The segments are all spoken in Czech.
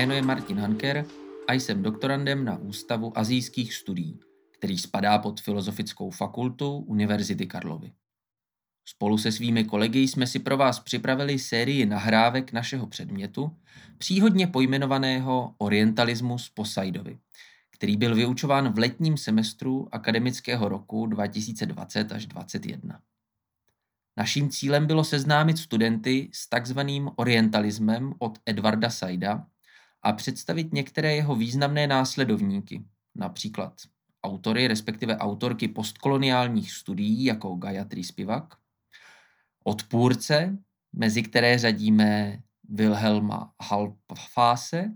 Je Martin Hanker a jsem doktorandem na Ústavu azijských studií, který spadá pod Filozofickou fakultu Univerzity Karlovy. Spolu se svými kolegy jsme si pro vás připravili sérii nahrávek našeho předmětu, příhodně pojmenovaného Orientalismus Posaidovi, který byl vyučován v letním semestru akademického roku 2020 až 2021. Naším cílem bylo seznámit studenty s takzvaným orientalismem od Edvarda Saida a představit některé jeho významné následovníky, například autory, respektive autorky postkoloniálních studií jako Gayatri Spivak, odpůrce, mezi které řadíme Wilhelma Halfase,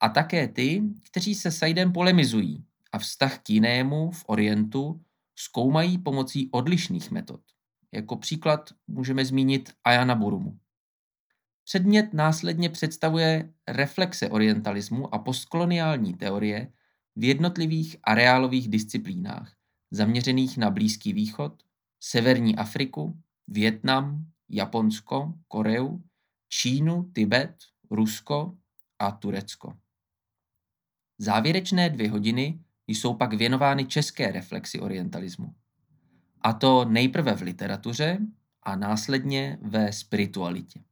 a také ty, kteří se Saidem polemizují a vztah k jinému v Orientu zkoumají pomocí odlišných metod. Jako příklad můžeme zmínit Ayana Burumu. Předmět následně představuje reflexe orientalismu a postkoloniální teorie v jednotlivých areálových disciplínách, zaměřených na Blízký východ, Severní Afriku, Vietnam, Japonsko, Koreu, Čínu, Tibet, Rusko a Turecko. Závěrečné dvě hodiny jsou pak věnovány české reflexi orientalismu. A to nejprve v literatuře a následně ve spiritualitě.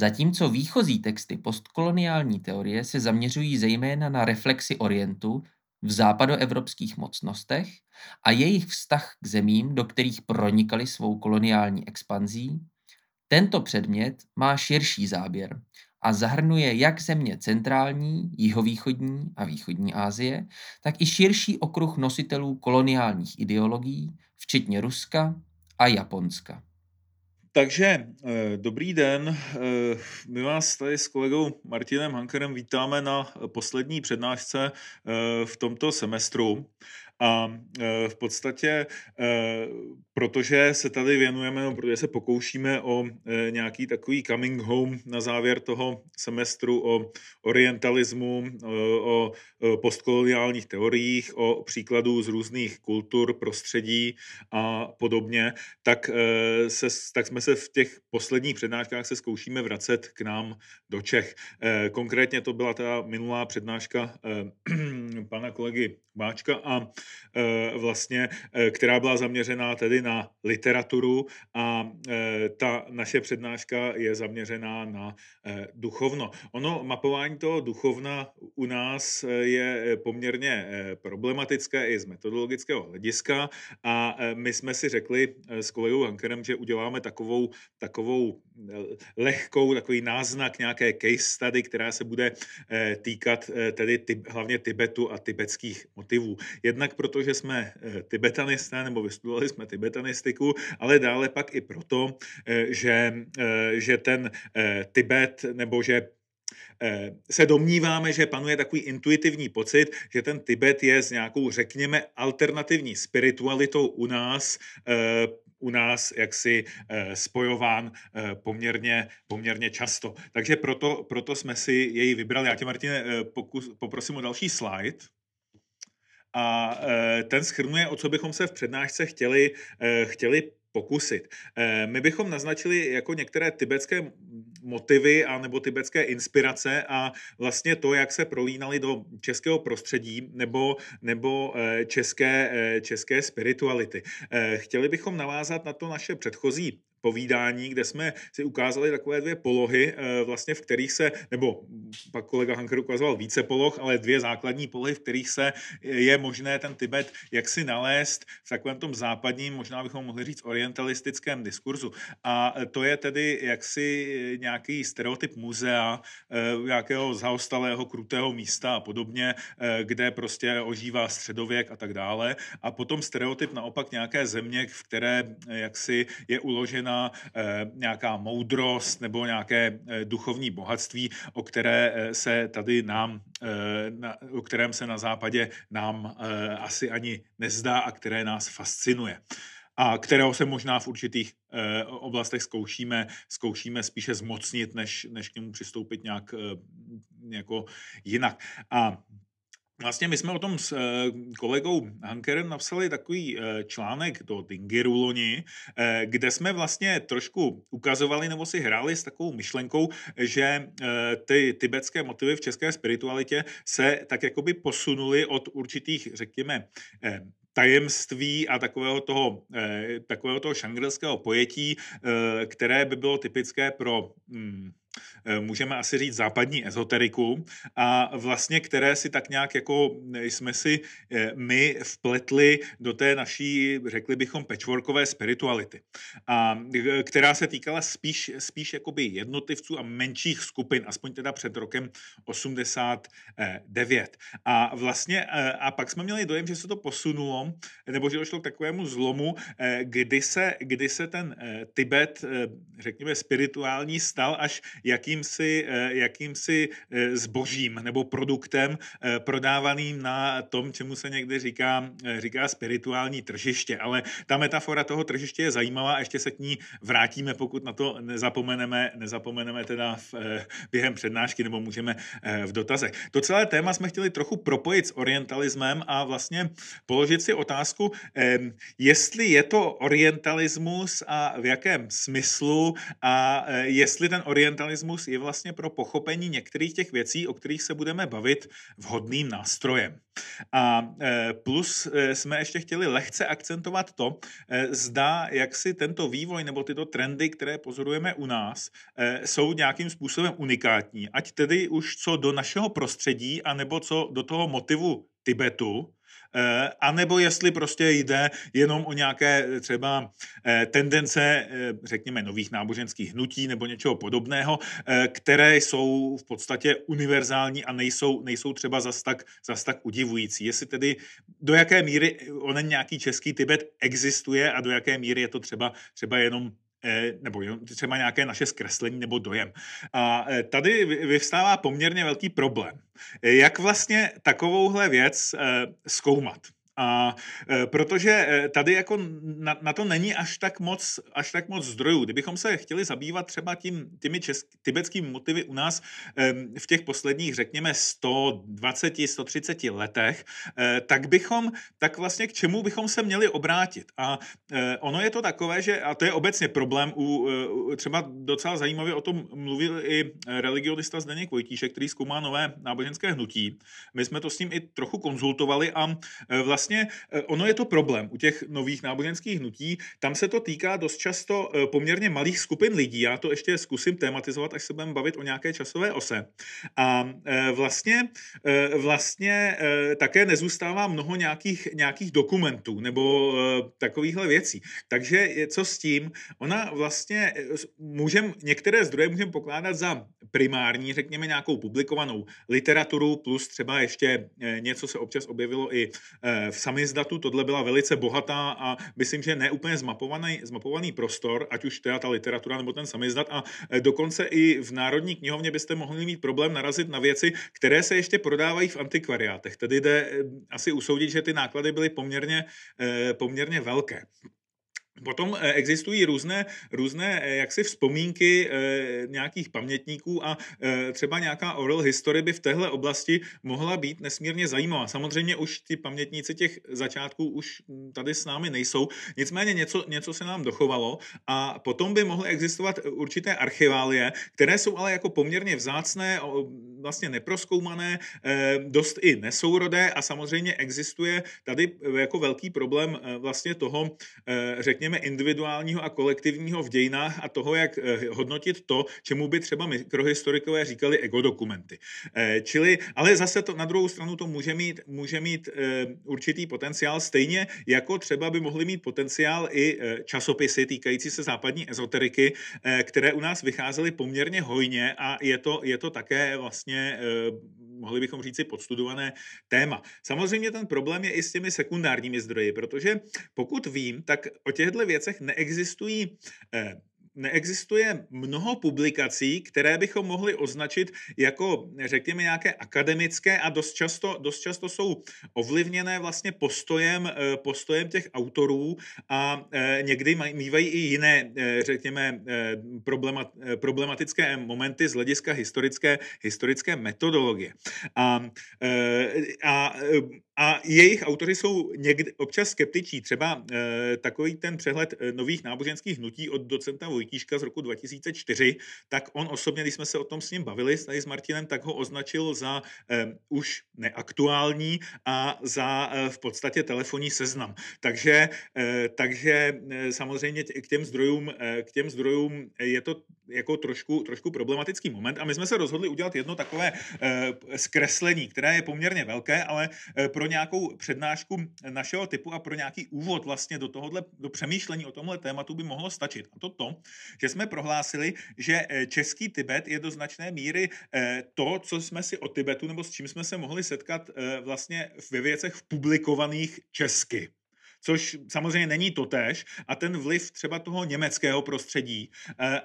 Zatímco výchozí texty postkoloniální teorie se zaměřují zejména na reflexi Orientu v západoevropských mocnostech a jejich vztah k zemím, do kterých pronikali svou koloniální expanzí, tento předmět má širší záběr a zahrnuje jak země centrální, jihovýchodní a východní Asie, tak i širší okruh nositelů koloniálních ideologií, včetně Ruska a Japonska. Takže eh, dobrý den, eh, my vás tady s kolegou Martinem Hankerem vítáme na poslední přednášce eh, v tomto semestru. A v podstatě, protože se tady věnujeme, no, protože se pokoušíme o nějaký takový coming home na závěr toho semestru o orientalismu, o postkoloniálních teoriích, o příkladů z různých kultur, prostředí a podobně, tak, se, tak jsme se v těch posledních přednáškách se zkoušíme vracet k nám do Čech. Konkrétně to byla ta minulá přednáška pana kolegy Máčka a e, vlastně, e, která byla zaměřená tedy na literaturu a e, ta naše přednáška je zaměřená na duchovno. Ono, mapování toho duchovna u nás je poměrně problematické i z metodologického hlediska a my jsme si řekli s kolegou Hankerem, že uděláme takovou, takovou lehkou, takový náznak nějaké case study, která se bude týkat tedy hlavně Tibetu a tibetských motivů. Jednak protože jsme eh, tibetanisté, nebo vystudovali jsme tibetanistiku, ale dále pak i proto, eh, že, eh, že ten Tibet, nebo že se domníváme, že panuje takový intuitivní pocit, že ten Tibet je s nějakou, řekněme, alternativní spiritualitou u nás, u nás jaksi spojován poměrně, poměrně často. Takže proto, proto jsme si jej vybrali. Já tě, Martine, pokus, poprosím o další slide a e, ten schrnuje, o co bychom se v přednášce chtěli, e, chtěli pokusit. E, my bychom naznačili jako některé tibetské motivy a nebo tibetské inspirace a vlastně to, jak se prolínaly do českého prostředí nebo, nebo české, české spirituality. Chtěli bychom navázat na to naše předchozí povídání, kde jsme si ukázali takové dvě polohy, eh, vlastně v kterých se, nebo pak kolega Hanker ukazoval více poloh, ale dvě základní polohy, v kterých se je možné ten Tibet jaksi nalézt v takovém tom západním, možná bychom mohli říct orientalistickém diskurzu. A to je tedy jaksi nějaký stereotyp muzea, eh, nějakého zaostalého, krutého místa a podobně, eh, kde prostě ožívá středověk a tak dále. A potom stereotyp naopak nějaké země, v které jaksi je uložena možná eh, nějaká moudrost nebo nějaké eh, duchovní bohatství, o které eh, se tady nám, o kterém se na západě nám asi ani nezdá a které nás fascinuje a kterého se možná v určitých oblastech zkoušíme, zkoušíme spíše zmocnit, než, než k němu přistoupit nějak jako jinak. A Vlastně my jsme o tom s eh, kolegou Hankerem napsali takový eh, článek do Dingiru loni, eh, kde jsme vlastně trošku ukazovali nebo si hráli s takovou myšlenkou, že ty tibetské motivy v české spiritualitě se tak jakoby posunuly od určitých, řekněme, tajemství a takového toho, takového toho šangrilského pojetí, které by bylo typické pro hmm, můžeme asi říct západní ezoteriku a vlastně které si tak nějak jako jsme si eh, my vpletli do té naší, řekli bychom, patchworkové spirituality. A eh, která se týkala spíš, spíš jakoby jednotlivců a menších skupin, aspoň teda před rokem 89. A vlastně, a pak jsme měli dojem, že se to posunulo, nebo že došlo k takovému zlomu, kdy se, kdy se ten Tibet, řekněme, spirituální stal až jakýmsi, eh, jakýmsi eh, zbožím nebo produktem eh, prodávaným na tom, čemu se někdy říká, říká spirituální tržiště. Ale ta metafora toho tržiště je zajímavá a ještě se k ní vrátíme, pokud na to nezapomeneme, nezapomeneme teda v, během přednášky nebo můžeme v dotazech. To celé téma jsme chtěli trochu propojit s orientalismem a vlastně položit si otázku, jestli je to orientalismus a v jakém smyslu a jestli ten orientalismus minimalismus je vlastně pro pochopení některých těch věcí, o kterých se budeme bavit, vhodným nástrojem. A e, plus e, jsme ještě chtěli lehce akcentovat to, e, zda jak si tento vývoj nebo tyto trendy, které pozorujeme u nás, jsou nějakým způsobem unikátní. Ať tedy už co do našeho prostředí, anebo co do toho motivu Tibetu, a nebo jestli prostě jde jenom o nějaké eh, třeba eh, tendence, řekněme, nových náboženských hnutí nebo něčeho podobného, které jsou v podstatě univerzální a nejsou, nejsou třeba zas tak, zas tak udivující. Jestli tedy do jaké míry onen nějaký český Tibet existuje a do jaké míry je to třeba, třeba jenom nebo třeba nějaké naše zkreslení nebo dojem. A tady vyvstává poměrně velký problém. Jak vlastně takovouhle věc zkoumat? A e, protože e, tady jako na, na to není až tak moc, až tak moc zdrojů. Kdybychom se chtěli zabývat třeba tím, těmi česk, tibetskými motivy u nás e, v těch posledních, řekněme, 120, 130 letech, tak bychom, tak vlastně k čemu bychom se měli obrátit. A ono je to takové, že, a to je obecně problém u, třeba docela zajímavě o tom mluvil i religionista Zdeněk Vojtíšek, který zkoumá nové náboženské hnutí. My jsme to s ním i trochu konzultovali a vlastně vlastně eh, ono je to problém u těch nových náboženských hnutí. Tam se to týká dost často eh, poměrně malých skupin lidí. Já to ještě zkusím tematizovat, až se budeme bavit o nějaké časové ose. A eh, vlastně, vlastně také nezůstává mnoho nějakých, nějakých dokumentů nebo takovýchhle věcí. Takže co s tím? Ona vlastně můžem, některé zdroje můžeme pokládat za primární, řekněme nějakou publikovanou literaturu, plus třeba ještě něco se občas objevilo i v samizdatu tohle byla velice bohatá a myslím, že neúplně zmapovaný, zmapovaný prostor, ať už teda ta literatura nebo ten samizdat a e, dokonce i v Národní knihovně byste mohli mít problém narazit na věci, které se ještě prodávají v antikvariátech. Tedy jde e, asi usoudit, že ty náklady byly poměrně, e, poměrně velké. Potom eh, existují různé, různé eh, jaksi vzpomínky eh, nějakých pamětníků a třeba nějaká oral history by v téhle oblasti mohla být nesmírně zajímavá. Samozřejmě už ty pamětníci těch začátků už tady s námi nejsou, nicméně něco, něco se nám dochovalo a potom by mohly existovat určité archiválie, které jsou ale jako poměrně vzácné, vlastně neproskoumané, dost i nesourodé a samozřejmě existuje tady jako velký problém vlastně toho, řekněme, individuálního a kolektivního v dějinách a toho, jak eh, hodnotit to, čemu by třeba mikrohistorikové říkali egodokumenty. Eh, čili, ale zase to na druhou stranu to může mít, může mít eh, určitý potenciál, stejně jako třeba by mohly mít potenciál i časopisy týkající se západní ezoteriky, které u nás vycházely poměrně hojně a je to, je to také vlastně mohli bychom říci podstudované téma. Samozřejmě ten problém je i s těmi sekundárními zdroji, protože pokud vím, tak o těchto věcech neexistují eh, neexistuje mnoho publikací, které bychom mohli označit jako, řekněme, nějaké akademické a dost často, dost často jsou ovlivněné vlastně postojem, postojem těch autorů a někdy mývají i jiné, řekněme, problematické momenty z hlediska historické, historické metodologie. A, a a jejich autoři jsou někdy občas skeptiční. Třeba takový ten přehled eh, nových náboženských hnutí od docenta Vojtíška z roku 2004, tak on osobně, když jsme se o tom s ním bavili, tady s Martinem, tak ho označil za e, už neaktuální a za e, v podstatě telefonní seznam. Takže, e, takže e, samozřejmě k těm zdrojům, e, k těm zdrojům je to jako trošku, trošku problematický moment a my jsme se rozhodli udělat jedno takové e, zkreslení, které je poměrně velké, ale e, pro nějakou přednášku našeho typu a pro nějaký úvod vlastně do tohohle, do přemýšlení o tomhle tématu by mohlo stačit. A to to, že jsme prohlásili, že eh, český Tibet je do značné míry eh, to, co jsme si o Tibetu nebo s čím jsme se mohli setkat eh, vlastně ve věcech publikovaných česky což samozřejmě není totéž a ten vliv třeba toho německého prostředí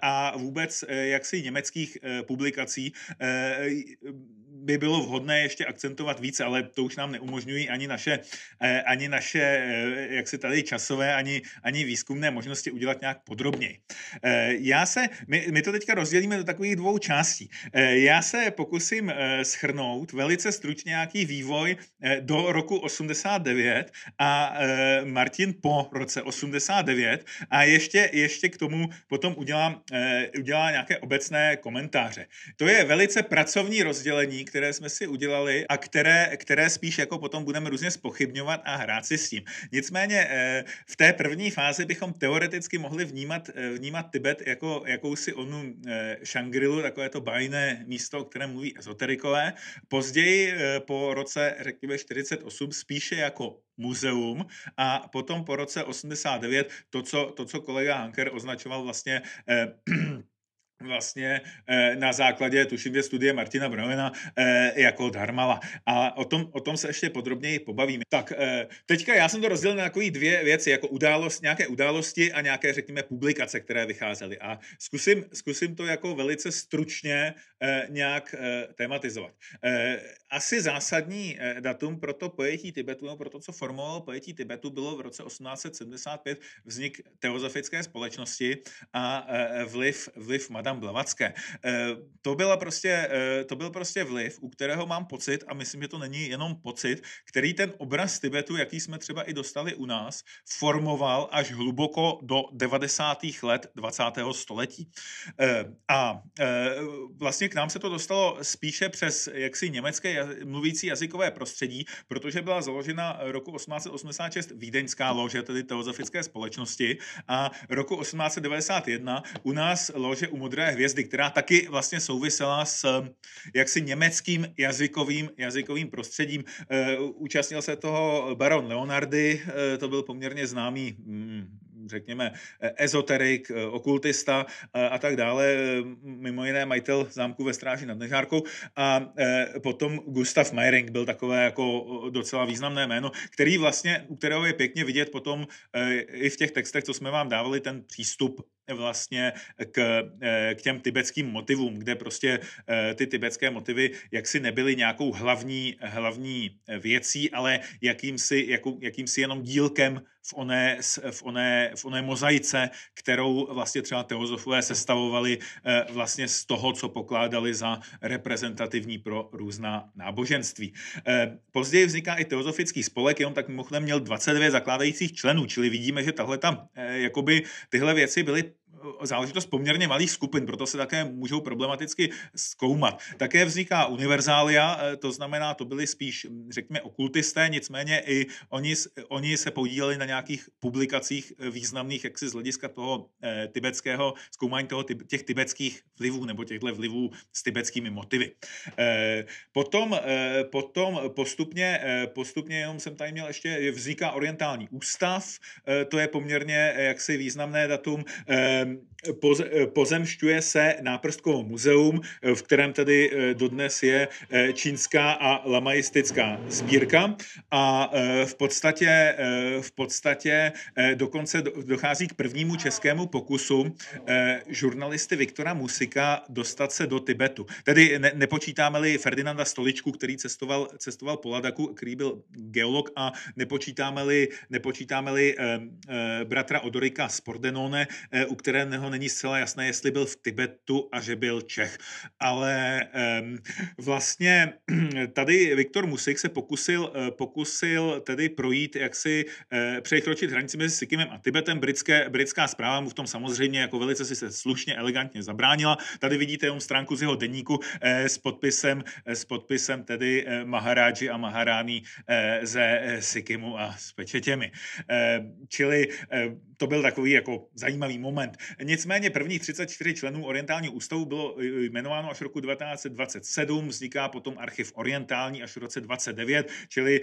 a vůbec jaksi německých publikací by bylo vhodné ještě akcentovat více, ale to už nám neumožňují ani naše, eh, ani naše eh, jak se tady časové, ani, ani výzkumné možnosti udělat nějak podrobněji. Eh, já se, my, my to teďka rozdělíme do takových dvou částí. Já se pokusím schrnout velice stručně nějaký vývoj do roku 89 a Martin po roce 89 a ještě, ještě k tomu potom udělám, udělá nějaké obecné komentáře. To je velice pracovní rozdělení, které jsme si udělali a které, které spíš jako potom budeme různě spochybňovat a hrát si s tím. Nicméně eh, v té první fázi bychom teoreticky mohli vnímat, eh, vnímat Tibet jako jakousi onu eh, Shangrilu, takové to bajné místo, o kterém mluví ezoterikové. Později po roce, řekněme, 48 spíše jako muzeum. A potom po roce 89 to, co, to, co kolega Hanker označoval vlastně eh, vlastně eh, na základě, tuším, že studie Martina Brovena eh, jako Dharmala. A o tom, o tom se ještě podrobněji pobavíme. Tak, eh, teďka já jsem to rozdělil na takové dvě věci, jako událost, nějaké události a nějaké, řekněme, publikace, které vycházely. A zkusím, zkusím to jako velice stručně nějak tematizovat. Asi zásadní datum pro to pojetí Tibetu, no pro to, co formovalo pojetí Tibetu, bylo v roce 1875 vznik teozofické společnosti a vliv, vliv Madame Blavacké. Eh, to, byla prostě, eh, to byl prostě vliv, u kterého mám pocit, a myslím, že to není jenom pocit, který ten obraz Tibetu, jaký jsme třeba i dostali u nás, formoval až hluboko do 90. let 20. století. Eh, a vlastně k nám se to dostalo spíše přes jaksi německé mluvící jazykové prostředí, protože byla založena roku 1886 Vídeňská lože, tedy teozofické společnosti, a roku 1891 u nás lože u modré hvězdy, která taky vlastně souvisela s eh, jaksi německým jazykovým, jazykovým prostředím. Eh, účastnil se toho baron Leonardy, eh, to byl poměrně známý mm, řekněme, ezoterik, okultista a tak dále, mimo jiné majitel zámku ve Stráži nad Nežárkou a potom Gustav Meiring byl takové jako docela významné jméno, který vlastně, u kterého je pěkně vidět potom i v těch textech, co jsme vám dávali, ten přístup vlastně k, k těm tibetským motivům, kde prostě ty tibetské motivy jaksi nebyly nějakou hlavní, hlavní věcí, ale jakýmsi, jakou, jakýmsi jenom dílkem v oné, v, oné, v oné mozaice, kterou vlastně třeba teozofové sestavovali eh, vlastně z toho, co pokládali za reprezentativní pro různá náboženství. Eh, později vzniká i teozofický spolek, on tak mimochodem měl 22 zakládajících členů, čili vidíme, že tahle tam, eh, jakoby tyhle věci byly záležitost poměrně malých skupin, proto se také můžou problematicky zkoumat. Také vzniká univerzália, eh, to znamená, to byly spíš, hm, řekněme, okultisté, nicméně i oni, oni se podíleli na nějakých publikacích eh, významných, jak si z hlediska toho eh, tibetského, zkoumání toho, těch tibetských vlivů nebo těchto vlivů s tibetskými motivy. Potom, potom postupně, postupně, jenom jsem tady měl ještě, vzniká orientální ústav, to je poměrně jaksi významné datum, I'm pozemšťuje se náprstkovo muzeum, v kterém tedy dodnes je čínská a lamaistická sbírka a v podstatě, v podstatě dokonce dochází k prvnímu českému pokusu žurnalisty Viktora Musika dostat se do Tibetu. Tedy ne, nepočítáme-li Ferdinanda Stoličku, který cestoval, cestoval po Ladaku, který byl geolog a nepočítáme-li, nepočítáme-li eh, eh, bratra Odorika z Pordenone, eh, u kterého není zcela jasné, jestli byl v Tibetu a že byl Čech. Ale vlastně tady Viktor Musik se pokusil, eh, pokusil tedy projít, jak si eh, překročit hranici mezi Sikimem a Tibetem. Britské, britská zpráva mu v tom samozřejmě jako velice si se slušně, elegantně zabránila. Tady vidíte jenom stránku z jeho deníku eh, s podpisem, s podpisem tedy Maharáži a Maharány eh, ze Sikimu a s pečetěmi. Čili to byl takový jako zajímavý moment. Nicméně prvních 34 členů Orientálního ústavu bylo jmenováno až roku 1927, vzniká potom archiv Orientální až v roce 29, čili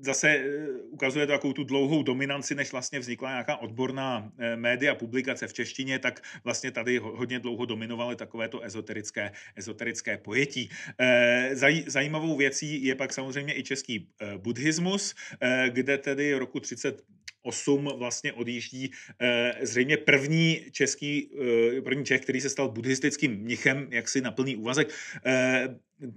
zase eh, ukazuje to takovou tu dlouhou dominanci, než vlastně vznikla nějaká odborná eh, média, publikace v češtině, tak vlastně tady hodně dlouho dominovaly takovéto ezoterické, ezoterické pojetí. Eh, zaj, zajímavou věcí je pak samozřejmě i český buddhismus, kde tedy roku 30 8 vlastně odjíždí zřejmě první český, první Čech, který se stal buddhistickým mnichem, jaksi na plný úvazek.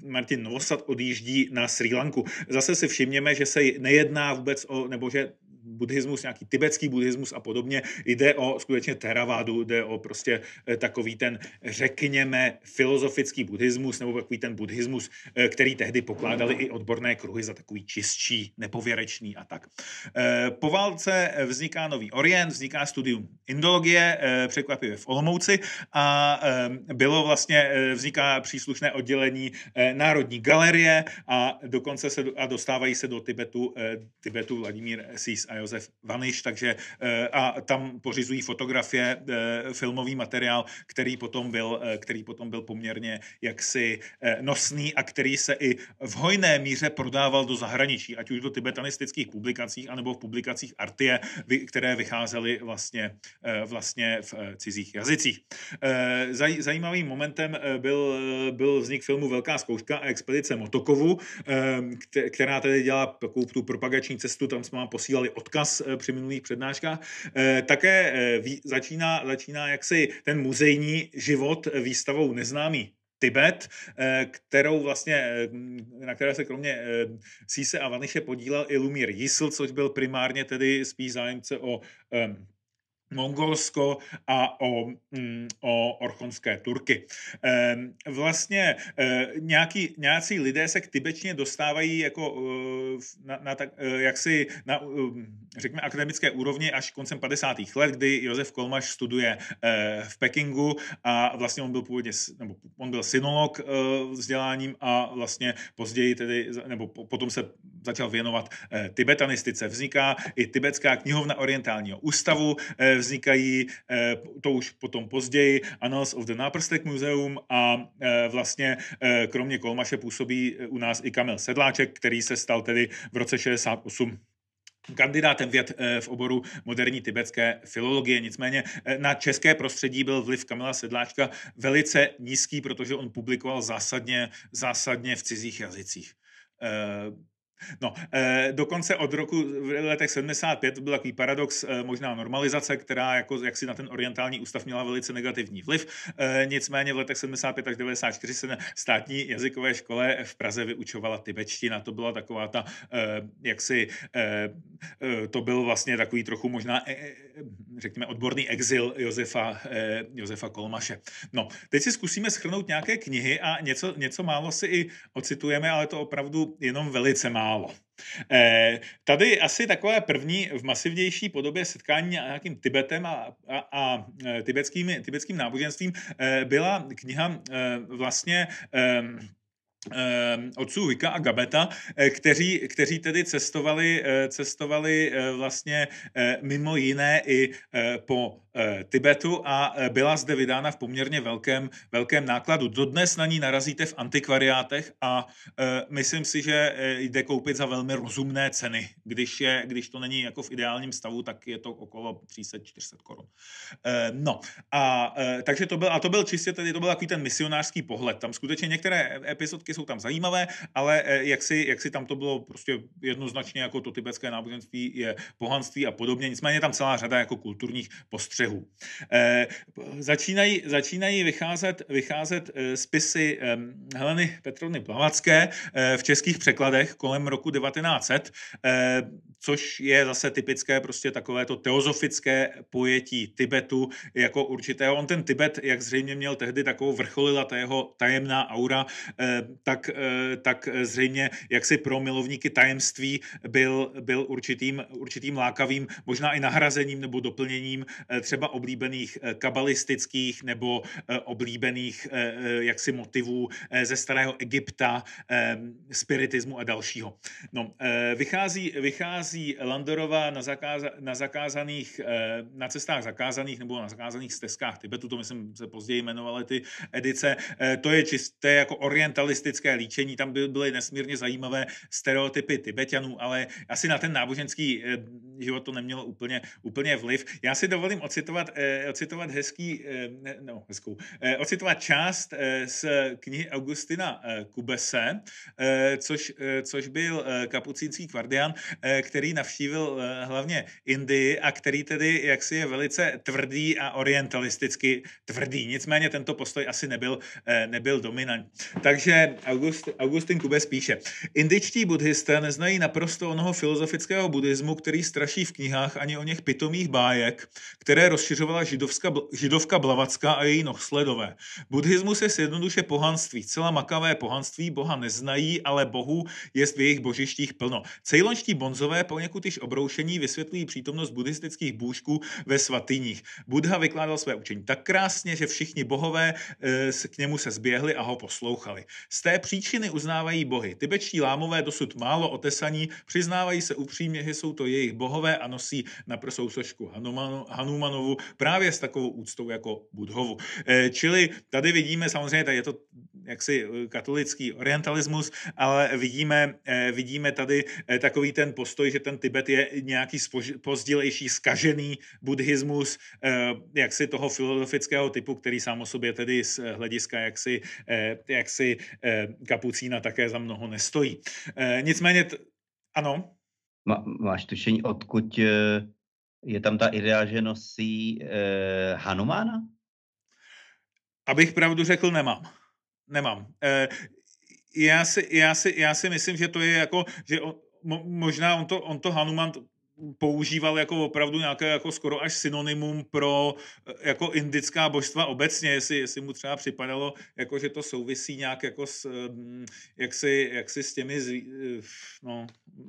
Martin Novosad odjíždí na Sri Lanku. Zase si všimněme, že se nejedná vůbec o, nebo že buddhismus, nějaký tibetský buddhismus a podobně. Jde o skutečně teravádu, jde o prostě eh, takový ten, řekněme, filozofický buddhismus, nebo takový ten buddhismus, eh, který tehdy pokládali i odborné kruhy za takový čistší, nepověrečný a tak. Eh, po válce vzniká Nový Orient, vzniká studium indologie, překvapivě v Olomouci a bylo vlastně, vzniká příslušné oddělení Národní galerie a dokonce se a dostávají se do Tibetu, Tibetu Vladimír Sís a Josef Vaniš, takže eh, a tam pořizují fotografie, eh, filmový materiál, který potom byl, eh, který potom byl poměrně jaksi nosný a který se i v hojné míře prodával do zahraničí, ať už do tibetanistických publikacích, anebo v publikacích Artie, které vycházely vlastně, vlastně v cizích jazycích. Zajímavým momentem byl, byl vznik filmu Velká zkouška a expedice Motokovu, která tedy dělá takovou tu propagační cestu, tam jsme vám posílali odkaz eh, při minulých přednáškách. Eh, také eh, začíná, začíná jaksi ten muzejní život výstavou Neznámý Tibet, kterou vlastně, na které se kromě Sise a Vaniše podílel i Lumír Jisl, což byl primárně tedy spíš zájemce o Mongolsko a o, mm, o orchonské Turky. Vlastně nějaký, nějací lidé se k tibetčině dostávají jako na, na tak, jaksi na, řekněme, akademické úrovni až koncem 50. let, kdy Josef Kolmaš studuje v Pekingu a vlastně on byl původně, nebo on byl synolog vzděláním a vlastně později tedy, nebo potom se začal věnovat tibetanistice. Vzniká i tibetská knihovna orientálního ústavu, vznikají, eh, to už potom později, Annals of the Náprstek Museum a eh, vlastně eh, kromě Kolmaše působí u nás i Kamil Sedláček, který se stal tedy v roce 68 kandidátem věd v oboru moderní tibetské filologie. Nicméně na české prostředí byl vliv Kamila Sedláčka velice nízký, protože on publikoval zásadně, zásadně v cizích jazycích. No, eh, dokonce od roku v letech 75 byl takový paradox, eh, možná normalizace, která jako, jak si na ten orientální ústav měla velice negativní vliv. Eh, nicméně v letech 75 až 94 se na státní jazykové škole v Praze vyučovala tibetština. To byla taková ta, eh, jak si, eh, eh, to byl vlastně takový trochu možná, eh, eh, řekněme, odborný exil Josefa, eh, Josefa Kolmaše. No, teď si zkusíme schrnout nějaké knihy a něco, něco málo si i ocitujeme, ale to opravdu jenom velice málo málo. Eh, tady asi takové první v masivnější podobě setkání nějakým Tibetem a, a, a eh, tibetským, tibetským náboženstvím eh, byla kniha vlastně otců Vika a Gabeta, kteří, kteří tedy cestovali, cestovali vlastně mimo jiné i po Tibetu a eh, byla zde vydána v poměrně velkém, velkém nákladu. Dodnes na ní narazíte v antikvariátech a eh, myslím si, že jde koupit za velmi rozumné ceny. Když, je, když to není jako v ideálním stavu, tak je to okolo 300-400 korun. No a takže to byl, a to byl čistě tedy, to byl takový ten misionářský pohled. Tam skutečně některé epizodky jsou tam zajímavé, ale jak si, jak si tam to bylo prostě jednoznačně jako to tibetské náboženství je pohanství a podobně. Nicméně tam celá řada jako kulturních postřehů trhů. Eh, začínají, začínají vycházet, vycházet eh, spisy Heleny Petrovny Blavacké eh, v českých překladech kolem roku 1900, což je zase typické prostě takové to teozofické pojetí Tibetu jako určitého. On ten Tibet, jak zřejmě měl tehdy takovou vrcholila ta jeho tajemná aura, tak, tak zřejmě jaksi pro milovníky tajemství byl, byl určitým, určitým lákavým, možná i nahrazením nebo doplněním třeba oblíbených eh, kabalistických nebo eh, oblíbených eh, jaksi motivů ze starého Egypta, spiritismu a dalšího. No, vychází, vychází Landorova na, zakáza, na zakázaných, na cestách zakázaných nebo na zakázaných stezkách Tibetu, to myslím se později jmenovaly ty edice. To je čisté jako orientalistické líčení, tam by, byly nesmírně zajímavé stereotypy Tibetanů, ale asi na ten náboženský život to nemělo úplně, úplně vliv. Já si dovolím ocitovat ocitovat, eh, ocitovat hezký, eh, no, hezkou, eh, ocitovat část eh, z knihy Augustina eh, Kubese, eh, což, eh, což byl eh, kapucínský kvardian, eh, který navštívil eh, hlavně Indii a který tedy jaksi je velice tvrdý a orientalisticky tvrdý. Nicméně tento postoj asi nebyl, eh, nebyl dominant. Takže August, Augustin Kubes píše, indičtí buddhisté neznají naprosto onoho filozofického buddhismu, který straší v knihách ani o něch pitomých bájek, které rozšiřovala židovska, židovka Blavacká a její nohsledové. Buddhismus je jednoduše pohanství, celá makavé pohanství, boha neznají, ale bohu je v jejich božištích plno. Cejlonští bonzové poněkud již obroušení vysvětlují přítomnost buddhistických bůžků ve svatyních. Buddha vykládal své učení tak krásně, že všichni bohové e, k němu se zběhli a ho poslouchali. Z té příčiny uznávají bohy. Tibetští lámové dosud málo otesaní, přiznávají se upřímně, že jsou to jejich bohové a nosí na prsou sošku Hanumanovu Budhovu právě s takovou úctou jako Budhovu. Eh, čili tady vidíme, samozřejmě tady je to jaksi eh, katolický orientalismus, ale vidíme, eh, vidíme tady takový ten postoj, že ten Tibet je nějaký pozdělejší skažený buddhismus, jaksi toho filozofického typu, který sám o sobě tedy z hlediska jaksi, jaksi kapucína také za mnoho nestojí. Nicméně, t- ano? Má, máš tušení, odkud je tam ta idea, že nosí eh, Hanumána? Abych pravdu řekl, nemám. Nemám. Eh, já, si, já, si, já si myslím, že to je jako, že on, mo, možná on to, on to Hanuman používal jako opravdu nějaké jako skoro až synonymum pro eh, jako indická božstva obecně, jestli, jestli mu třeba připadalo, jako že to souvisí nějak jako s, mm, jak si, jak si s těmi, z, eh, no,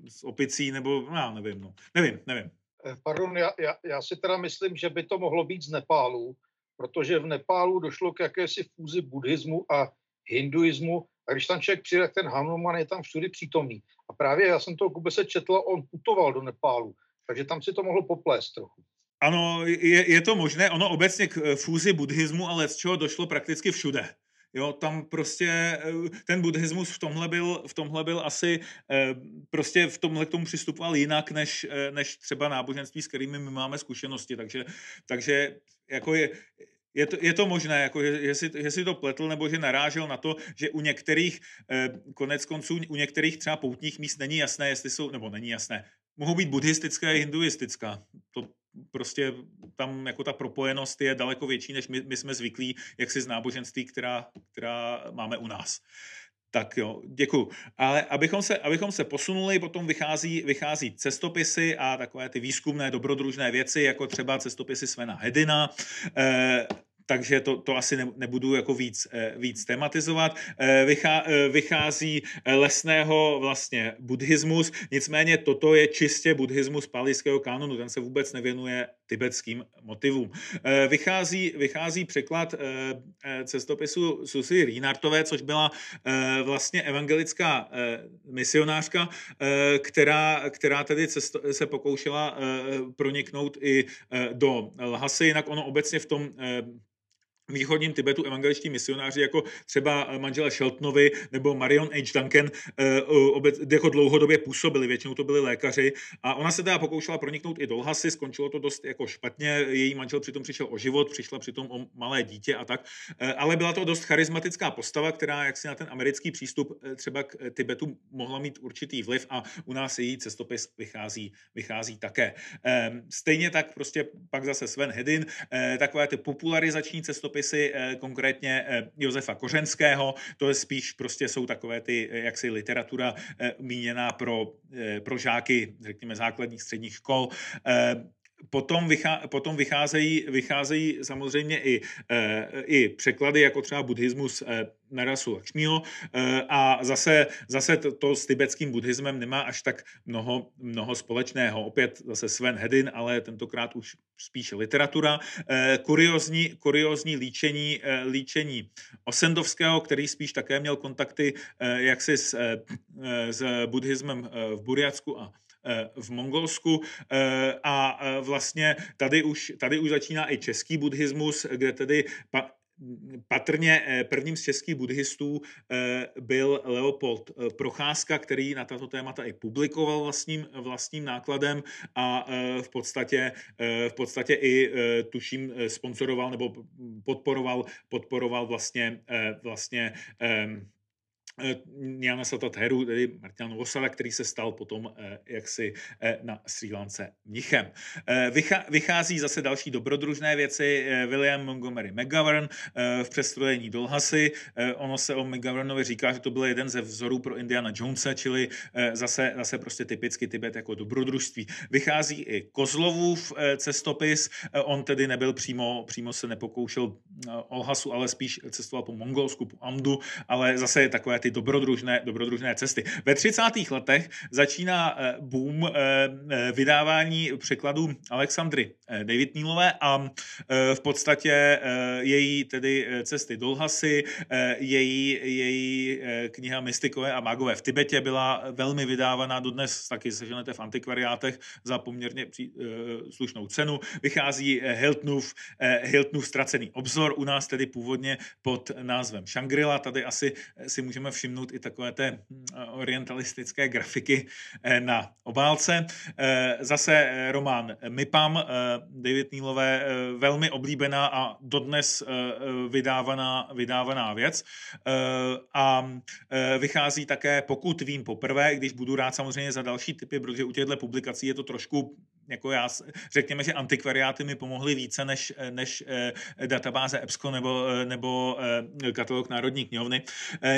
s opicí, nebo no, já nevím, no. Nevím, nevím. Eh, pardon, já, já, já si teda myslím, že by to mohlo být z Nepálu, protože v Nepálu došlo k jakési fúzi buddhismu a hinduismu a když tam člověk přijde, ten Hanuman je tam všude přítomný. A právě já jsem toho Kube se četl, on putoval do Nepálu, takže tam si to mohlo poplést trochu. Ano, je, je to možné. Ono obecně k eh, fúzi buddhismu, ale z čeho došlo prakticky všude. Jo, tam prostě eh, ten buddhismus v tomhle byl, v tomhle byl asi eh, prostě v tomhle k tomu přistupoval jinak, než, eh, než třeba náboženství, s kterými my máme zkušenosti. Takže, takže jako je, je to, je to možné, jako, že, že, si, že si to pletl, nebo že narážel na to, že u některých, konec konců, u některých třeba poutních míst není jasné, jestli jsou, nebo není jasné, mohou být buddhistické a hinduistická. To prostě tam jako ta propojenost je daleko větší, než my, my jsme zvyklí, jak si z náboženství, která, která máme u nás. Tak jo, děkuji. Ale abychom se, abychom se posunuli, potom vychází, vychází cestopisy a takové ty výzkumné dobrodružné věci, jako třeba cestopisy Svena Hedina. E, takže to, to asi nebudu jako víc, víc tematizovat. Vychází lesného vlastně buddhismus, nicméně toto je čistě buddhismus palijského kanonu, ten se vůbec nevěnuje tibetským motivům. Vychází, vychází překlad cestopisu Susi Rínartové, což byla vlastně evangelická misionářka, která, která tedy se pokoušela proniknout i do Lhasy, jinak ono obecně v tom východním Tibetu evangeličtí misionáři, jako třeba eh, manžela Sheltonovi nebo Marion H. Duncan, eh, jako dlouhodobě působili, většinou to byli lékaři. A ona se teda pokoušela proniknout i do Lhasy, skončilo to dost jako špatně, její manžel přitom přišel o život, přišla přitom o malé dítě a tak. Eh, ale byla to dost charismatická postava, která jak si na ten americký přístup třeba k Tibetu mohla mít určitý vliv a u nás její cestopis vychází, vychází také. Ehm, stejně tak prostě pak zase Sven Hedin, takové ty popularizační cestopisy časopisy, eh, konkrétně eh, Josefa Kořenského, to je spíš prostě jsou takové ty, eh, jaksi literatura míněná pro, pro žáky, řekněme, základních středních škol. Potom, vychá, potom vycházejí, vycházejí samozřejmě i, e, i překlady, jako třeba buddhismus e, Narasu Lakšmího e, a zase, zase to, to s tibetským buddhismem nemá až tak mnoho, mnoho společného. Opět zase Sven Hedin, ale tentokrát už spíše literatura. E, kuriozní, kuriozní líčení, e, líčení Osendovského, který spíš také měl kontakty e, jaksi s, e, s buddhismem v Buriacku a Eh, v Mongolsku. Eh, a eh, vlastně tady už, tady už začíná i český buddhismus, kde tedy pa, patrně prvním z českých buddhistů byl Leopold Procházka, který na tato témata i publikoval vlastním, vlastním nákladem a v podstatě, v podstatě i tuším sponzoroval nebo podporoval, podporoval vlastně, vlastně Eh, Jana Satatheru, tedy Martina Novosada, který se stal potom eh, jaksi eh, na Sri Lance mnichem. Vychází zase další dobrodružné věci. William Montgomery McGovern v přestrojení Dolhasy. Ono se o McGovernovi říká, že to byl jeden ze vzorů pro Indiana Jonesa, čili zase, zase prostě typicky Tibet jako dobrodružství. Vychází i Kozlovův cestopis. On tedy nebyl přímo, přímo se nepokoušel o Lhasu, ale spíš cestoval po Mongolsku, po Amdu, ale zase je takové ty dobrodružné, dobrodružné cesty. Ve 30. letech začíná eh, boom eh, eh, vydávání překladů Alexandry David Nílové a v podstatě její tedy cesty do Lhasy, její, její kniha Mystikové a magové v Tibetě byla velmi vydávaná, dodnes taky seženete v antikvariátech za poměrně při, slušnou cenu. Vychází Hiltnův, Hiltnův ztracený obzor, u nás tedy původně pod názvem Shangri-La. Tady asi si můžeme všimnout i takové té hm, orientalistické grafiky eh, na obálce. Eh, zase eh, román Mipam, David Nílové, velmi oblíbená a dodnes vydávaná, vydávaná věc. A vychází také, pokud vím poprvé, když budu rád samozřejmě za další typy, protože u těchto publikací je to trošku jako já, řekněme, že antikvariáty mi pomohly více než, než databáze EBSCO nebo, nebo katalog Národní knihovny.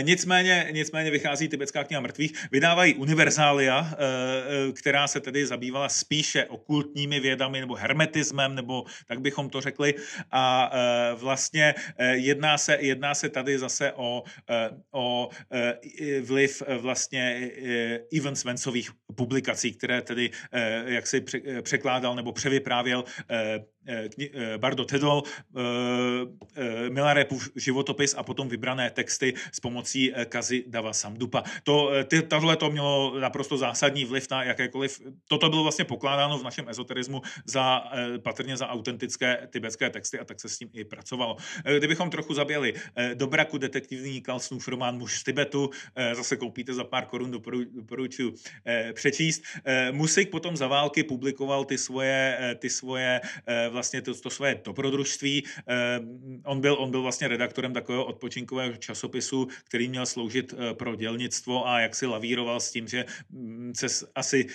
Nicméně, nicméně vychází tibetská kniha mrtvých. Vydávají Univerzália, která se tedy zabývala spíše okultními vědami nebo hermetismem, nebo tak bychom to řekli. A vlastně jedná se, jedná se tady zase o, o vliv vlastně Ivan Svensových publikací, které tedy jak si překládal nebo převyprávěl eh, Bardo Tedol, Milarepův životopis a potom vybrané texty s pomocí Kazy Dava Samdupa. To, ty, tohle to mělo naprosto zásadní vliv na jakékoliv, toto bylo vlastně pokládáno v našem ezoterismu za, patrně za autentické tibetské texty a tak se s tím i pracovalo. Kdybychom trochu zaběli do braku detektivní Karlsnův román Muž z Tibetu, zase koupíte za pár korun, doporučuji přečíst. Musik potom za války publikoval ty svoje, eh, ty svoje eh, vlastně to, to svoje dobrodružství. Eh, on byl, on byl vlastně redaktorem takového odpočinkového časopisu, který měl sloužit pro dělnictvo a jak si lavíroval s tím, že mm, se asi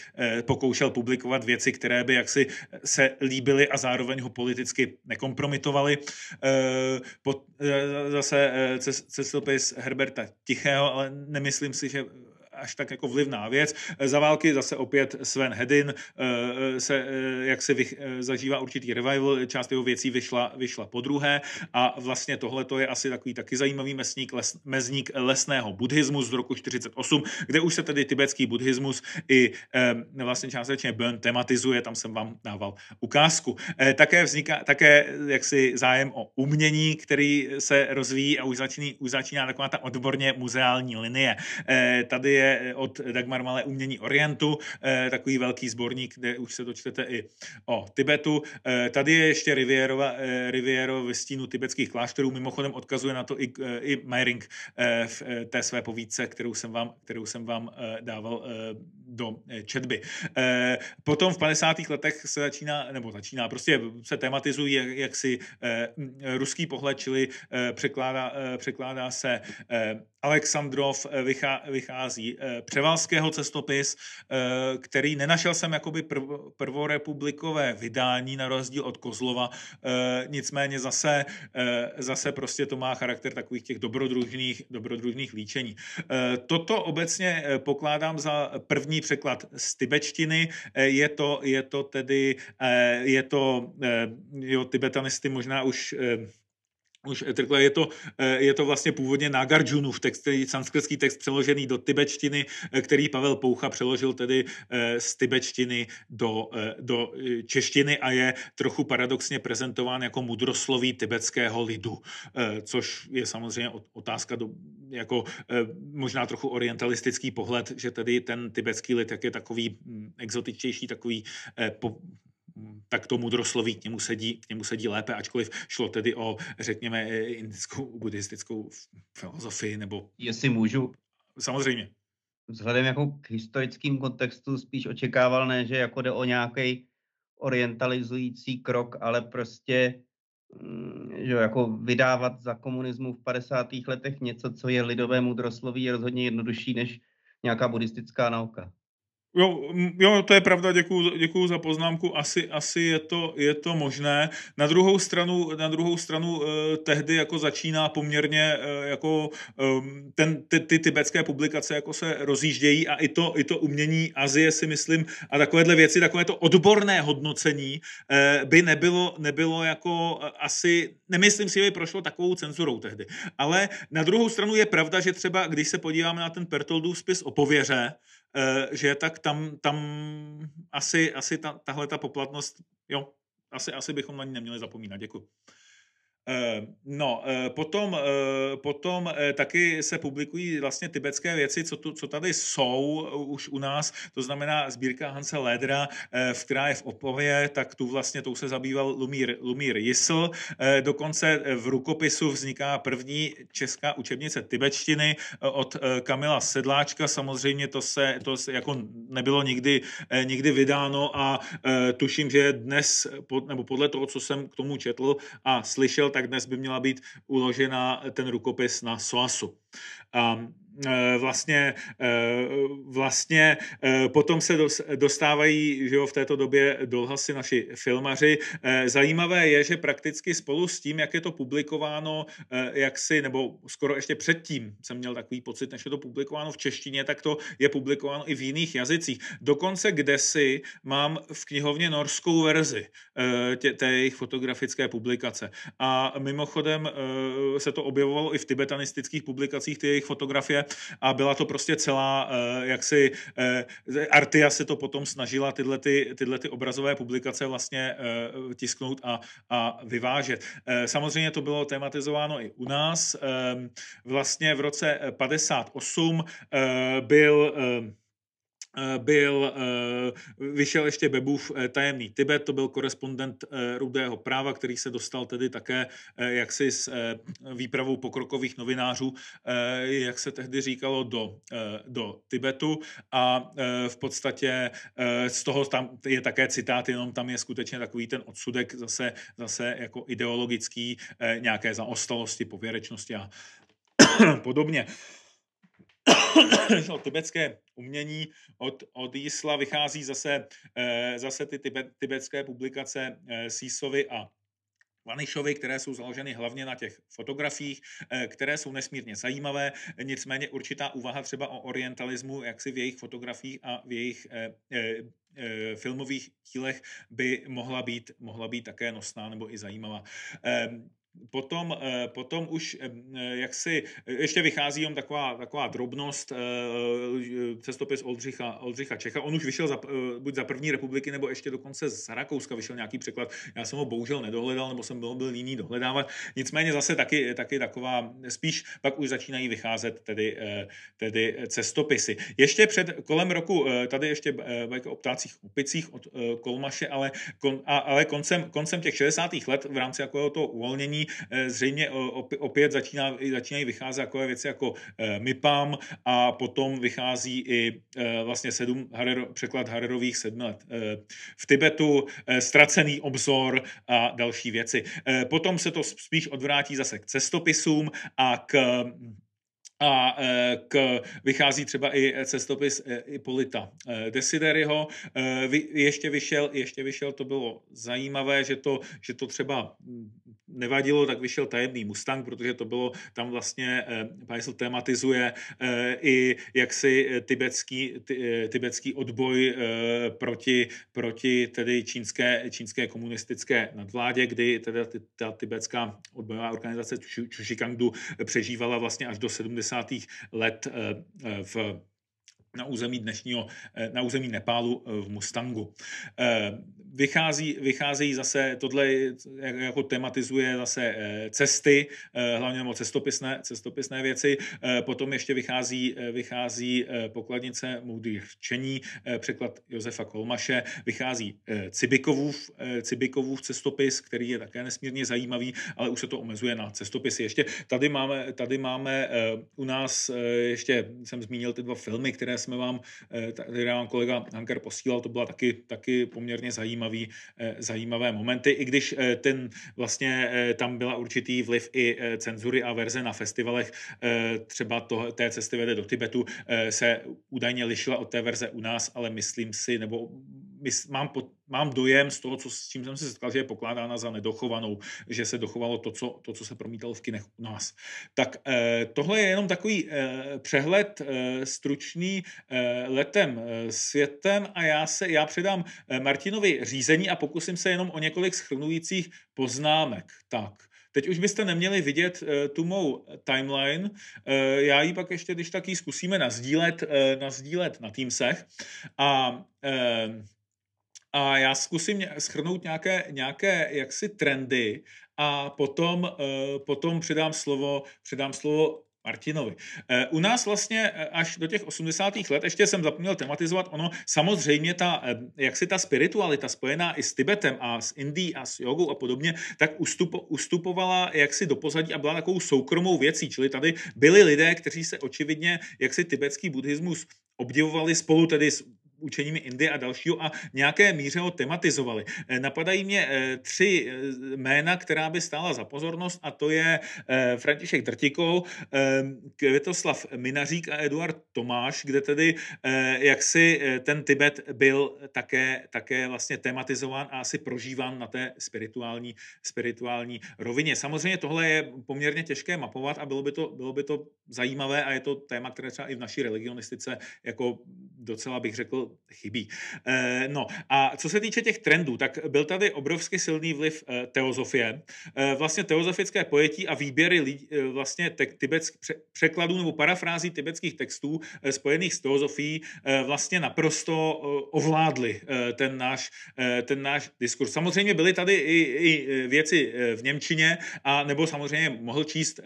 pokoušel publikovat věci, které by jaksi se líbily a zároveň ho politicky nekompromitovaly. Zase cestopis Herberta Tichého, ale nemyslím si, že až tak jako vlivná věc. Za války zase opět Sven Hedin se jak se vych, zažívá určitý revival, část jeho věcí vyšla, vyšla po druhé a vlastně tohle to je asi takový taky zajímavý mezník, les, mezník lesného buddhismu z roku 48, kde už se tedy tibetský buddhismus i vlastně částečně Bön tematizuje, tam jsem vám dával ukázku. Také vzniká také jaksi zájem o umění, který se rozvíjí a už, začíná, už začíná taková ta odborně muzeální linie. Tady je od Dagmar Malé umění Orientu, e, takový velký sborník, kde už se dočtete i o Tibetu. E, tady je ještě Rivierova, Riviero ve stínu tibetských klášterů, mimochodem odkazuje na to i, i Meiring v té své povídce, kterou jsem vám, kterou jsem vám dával do četby. Potom v 50. letech se začíná, nebo začíná, prostě se tematizují, jak, jak si ruský pohled, čili překládá, překládá se Alexandrov vychází Převalského cestopis, který nenašel jsem jakoby prvorepublikové vydání na rozdíl od Kozlova, nicméně zase, zase prostě to má charakter takových těch dobrodružných, dobrodružných líčení. Toto obecně pokládám za první překlad z tibetštiny. Je to, je to tedy, je to, jo, tibetanisty možná už už takhle je to, eh, je to vlastně původně Nagarjunův text, který sanskritský text přeložený do tibetštiny, eh, který Pavel Poucha přeložil tedy eh, z tibetštiny do, do češtiny a je trochu paradoxně prezentován jako mudrosloví tibetského lidu, což je samozřejmě otázka do, jako možná trochu orientalistický pohled, že tedy ten tibetský lid, jak je takový hm, exotičtější, takový po, tak to mudrosloví k němu, sedí, k němu sedí lépe, ačkoliv šlo tedy o, řekněme, indickou buddhistickou filozofii, nebo... Jestli můžu. Samozřejmě. Vzhledem jako k historickým kontextu spíš očekával, ne, že jako jde o nějaký orientalizující krok, ale prostě mm, že jako vydávat za komunismu v 50. letech něco, co je lidové mudrosloví, je rozhodně jednodušší než nějaká buddhistická nauka. Jo, jo, to je pravda, děkuju, děkuju za poznámku, asi, asi je, to, je to možné. Na druhou stranu, na druhou stranu eh, tehdy jako začíná poměrně eh, jako eh, ten, ty, ty tibetské publikace jako se rozjíždějí a i to, i to umění Azie si myslím a takovéhle věci, takové to odborné hodnocení eh, by nebylo, nebylo jako eh, asi, nemyslím si, že by prošlo takovou cenzurou tehdy. Ale na druhou stranu je pravda, že třeba když se podíváme na ten Pertoldův spis o pověře, že tak tam, tam asi, asi ta, tahle ta poplatnost, jo, asi, asi bychom na ní neměli zapomínat. Děkuji. Eh, no, eh, potom, eh, potom taky se publikují vlastně tibetské věci, co, tu, co tady jsou už u nás, to znamená sbírka Hanse Ledra, v která je v Opově, tak tu vlastně tou se zabýval Lumír, Lumír Jisl. Dokonce v rukopisu vzniká první česká učebnice tibetštiny od Kamila Sedláčka. Samozřejmě to se, to jako nebylo nikdy, nikdy vydáno a tuším, že dnes, nebo podle toho, co jsem k tomu četl a slyšel, tak dnes by měla být uložena ten rukopis na SOASu. Um, Eh, vlastně, eh, vlastně eh, potom se dostávají že jo, v této době dolhasy naši filmaři. Zajímavé je, že prakticky spolu s tím, jak je to publikováno, jak si, nebo skoro ještě předtím jsem měl takový pocit, než je to publikováno v češtině, tak to je publikováno i v jiných jazycích. Dokonce kdesi mám v knihovně norskou verzi tě, té jejich fotografické publikace. A mimochodem se to objevovalo i v tibetanistických publikacích, ty jejich fotografie, a byla to prostě celá, eh, jak si eh, Artia se to potom snažila tyhle, ty, tyhle ty obrazové publikace vlastně eh, tisknout a, a vyvážet. Samozřejmě to bylo tematizováno i u nás. Vlastně v roce 58 byl byl, eh, vyšel ještě Bebův eh, tajemný Tibet, to byl korespondent Rudého práva, který se dostal tedy také jaksi s výpravou pokrokových novinářů, jak se tehdy říkalo, do, do Tibetu a v podstatě z toho tam je také citát, jenom tam je skutečně takový ten odsudek zase, zase jako ideologický, nějaké zaostalosti, pověrečnosti a podobně. no, tibetské umění od, od Jísla vychází zase, eh, zase ty tibet, tibetské publikace eh, Sísovy a Vanišovi, které jsou založeny hlavně na těch fotografiích, které jsou nesmírně zajímavé. Nicméně určitá úvaha třeba o orientalismu, jak si v jejich fotografiích a v jejich filmových dílech by mohla být, mohla být také nosná nebo i zajímavá. Potom, eh, potom už eh, jak si, ještě vychází jen taková, taková drobnost, eh, cestopis Oldřicha, Oldřicha Čecha. On už vyšel za, buď za první republiky, nebo ještě dokonce z Rakouska vyšel nějaký překlad. Já jsem ho bohužel nedohledal, nebo jsem byl, byl jiný dohledávat. Nicméně zase taky, taky taková, spíš pak už začínají vycházet tedy, tedy cestopisy. Ještě před kolem roku, tady ještě o ptácích opicích od Kolmaše, ale, ale koncem, koncem těch 60. let v rámci jako toho uvolnění Eh, zřejmě opět začíná, začínají vycházet takové věci jako eh, MIPAM a potom vychází i eh, vlastně sedm Harer, překlad Harerových sedmi let v Tibetu, ztracený obzor a další věci. Potom se to spíš odvrátí zase k cestopisům a k a k, vychází třeba i cestopis Ipolita Desideriho. Ještě vyšel, ještě vyšel, to bylo zajímavé, že to, že to třeba nevadilo, tak vyšel tajemný Mustang, protože to bylo, tam vlastně eh, tematizuje eh, i jaksi eh, tibetský, ty, tibetský odboj proti, proti tedy čínské, čínské komunistické nadvládě, kdy teda ta tibetská odbojová organizace Chushikangdu přežívala vlastně až do 70. let v na území dnešního, eh, na území Nepálu eh, v Mustangu. Eh, vychází, vycházejí zase, tohle jako tematizuje zase cesty, hlavně nebo cestopisné, cestopisné věci. Potom ještě vychází, vychází pokladnice moudrých řečení, překlad Josefa Kolmaše, vychází Cibikovův, Cibikovův cestopis, který je také nesmírně zajímavý, ale už se to omezuje na cestopisy. Ještě tady máme, tady máme u nás, ještě jsem zmínil ty dva filmy, které jsme vám, eh, tady vám kolega Hanker posílal, to byla taky, taky poměrně zajímavý, eh, zajímavé momenty, i když eh, ten vlastně tam byla určitý vliv i cenzury a verze na festivalech, třeba to, té cesty vede do Tibetu, se údajně lišila od té verze u nás, ale myslím si, nebo mám, pod, mám dojem z toho, co, s čím jsem se setkal, že je pokládána za nedochovanou, že se dochovalo to, co, to, co se promítalo v kinech u nás. Tak eh, tohle je jenom takový eh, přehled eh, stručný eh, letem eh, světem a já se já předám eh, Martinovi řízení a pokusím se jenom o několik schrnujících poznámek. Tak. Teď už byste neměli vidět uh, tu mou timeline. Uh, já ji pak ještě, když taky zkusíme nazdílet, uh, nazdílet na Teamsech. A uh, a já zkusím schrnout nějaké, nějaké jaksi trendy a potom, uh, potom předám slovo, předám slovo Martinovi. Eh, u nás vlastně eh, až do těch 80. let, ještě jsem zapomněl tematizovat, ono samozřejmě ta, jak si ta spiritualita spojená i s Tibetem a s Indií a s jogou a podobně, tak ustupo, ustupovala jaksi do pozadí a byla takovou soukromou věcí, čili tady byli lidé, kteří se očividně jaksi tibetský buddhismus obdivovali spolu tedy s učeními Indie a dalšího a nějaké míře ho tematizovali. Eh, napadají mě eh, tři eh, jména, která by stála za pozornost a to je František Drtikou, Květoslav Minařík a Eduard Tomáš, kde tedy jak si ten Tibet byl také, také vlastně tematizován a asi prožíván na té spirituální, spirituální rovině. Samozřejmě tohle je poměrně těžké mapovat a bylo by to, bylo by to zajímavé a je to téma, které třeba i v naší religionistice jako docela bych řekl chybí. Eh, no a co se týče těch trendů, tak byl tady obrovsky silný vliv eh, teozofie. Eh, vlastně teozofické pojetí a výběry vlastně tibetsk, překladů nebo parafrází tibetských textů spojených s teozofií vlastně naprosto ovládly ten náš, ten náš diskurs. Samozřejmě byly tady i, i věci v Němčině a nebo samozřejmě mohl číst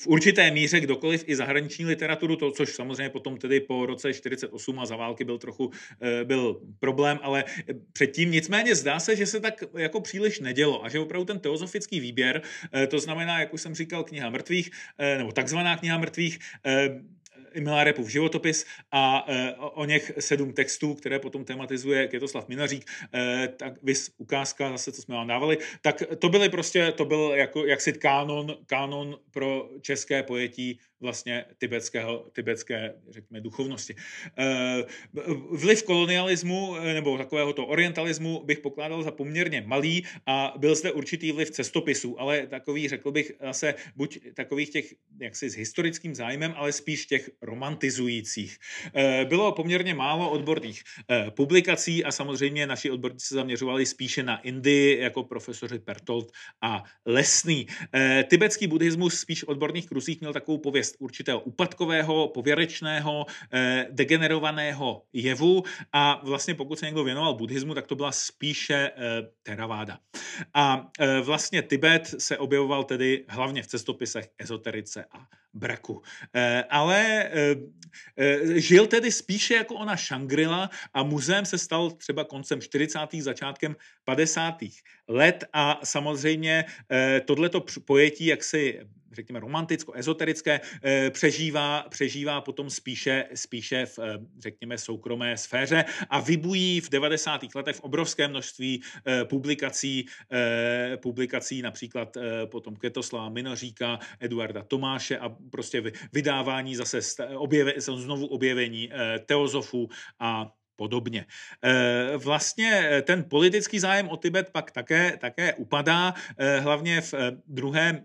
v určité míře kdokoliv i zahraniční literaturu, to, což samozřejmě potom tedy po roce 48 a za války byl trochu eh, byl problém, ale předtím nicméně zdá se, že se tak jako příliš nedělo a že opravdu ten teozofický výběr, eh, to znamená, jak už jsem říkal, kniha mrtvých, eh, nebo takzvaná kniha mrtvých, Repův životopis a o něch sedm textů, které potom tematizuje Květoslav Minařík, tak vys ukázka zase, co jsme vám dávali, tak to byly prostě, to byl jako jaksi kánon, kánon pro české pojetí vlastně tibetského, tibetské, řekněme, duchovnosti. Eh, vliv kolonialismu eh, nebo takového to orientalismu bych pokládal za poměrně malý a byl zde určitý vliv cestopisů, ale takový, řekl bych, zase buď takových těch jaksi s historickým zájmem, ale spíš těch romantizujících. Eh, bylo poměrně málo odborných publikací a samozřejmě naši odborníci se zaměřovali spíše na Indii, jako profesoři Pertold a Lesný. Tibetský buddhismus spíš odborných kruzích měl takovou pověst pověst určitého úpadkového, pověrečného, eh, degenerovaného jevu a vlastně pokud se někdo věnoval buddhismu, tak to byla spíše eh, teraváda. A eh, vlastně Tibet se objevoval tedy hlavně v cestopisech, ezoterice a braku. Ale žil tedy spíše jako ona Šangrila a muzeem se stal třeba koncem 40. začátkem 50. let a samozřejmě tohleto pojetí jak si řekněme, romanticko-ezoterické, eh, přežívá, přežívá potom spíše, spíše v, eh, řekněme, soukromé sféře a vybují v 90. letech v obrovské množství eh, publikací, publikací například potom Květoslava Minoříka, Eduarda Tomáše a prostě vydávání zase objeve, znovu objevení teozofů a podobně. Eh, vlastně eh, ten politický zájem o Tibet pak také, také upadá, eh, hlavně v druhé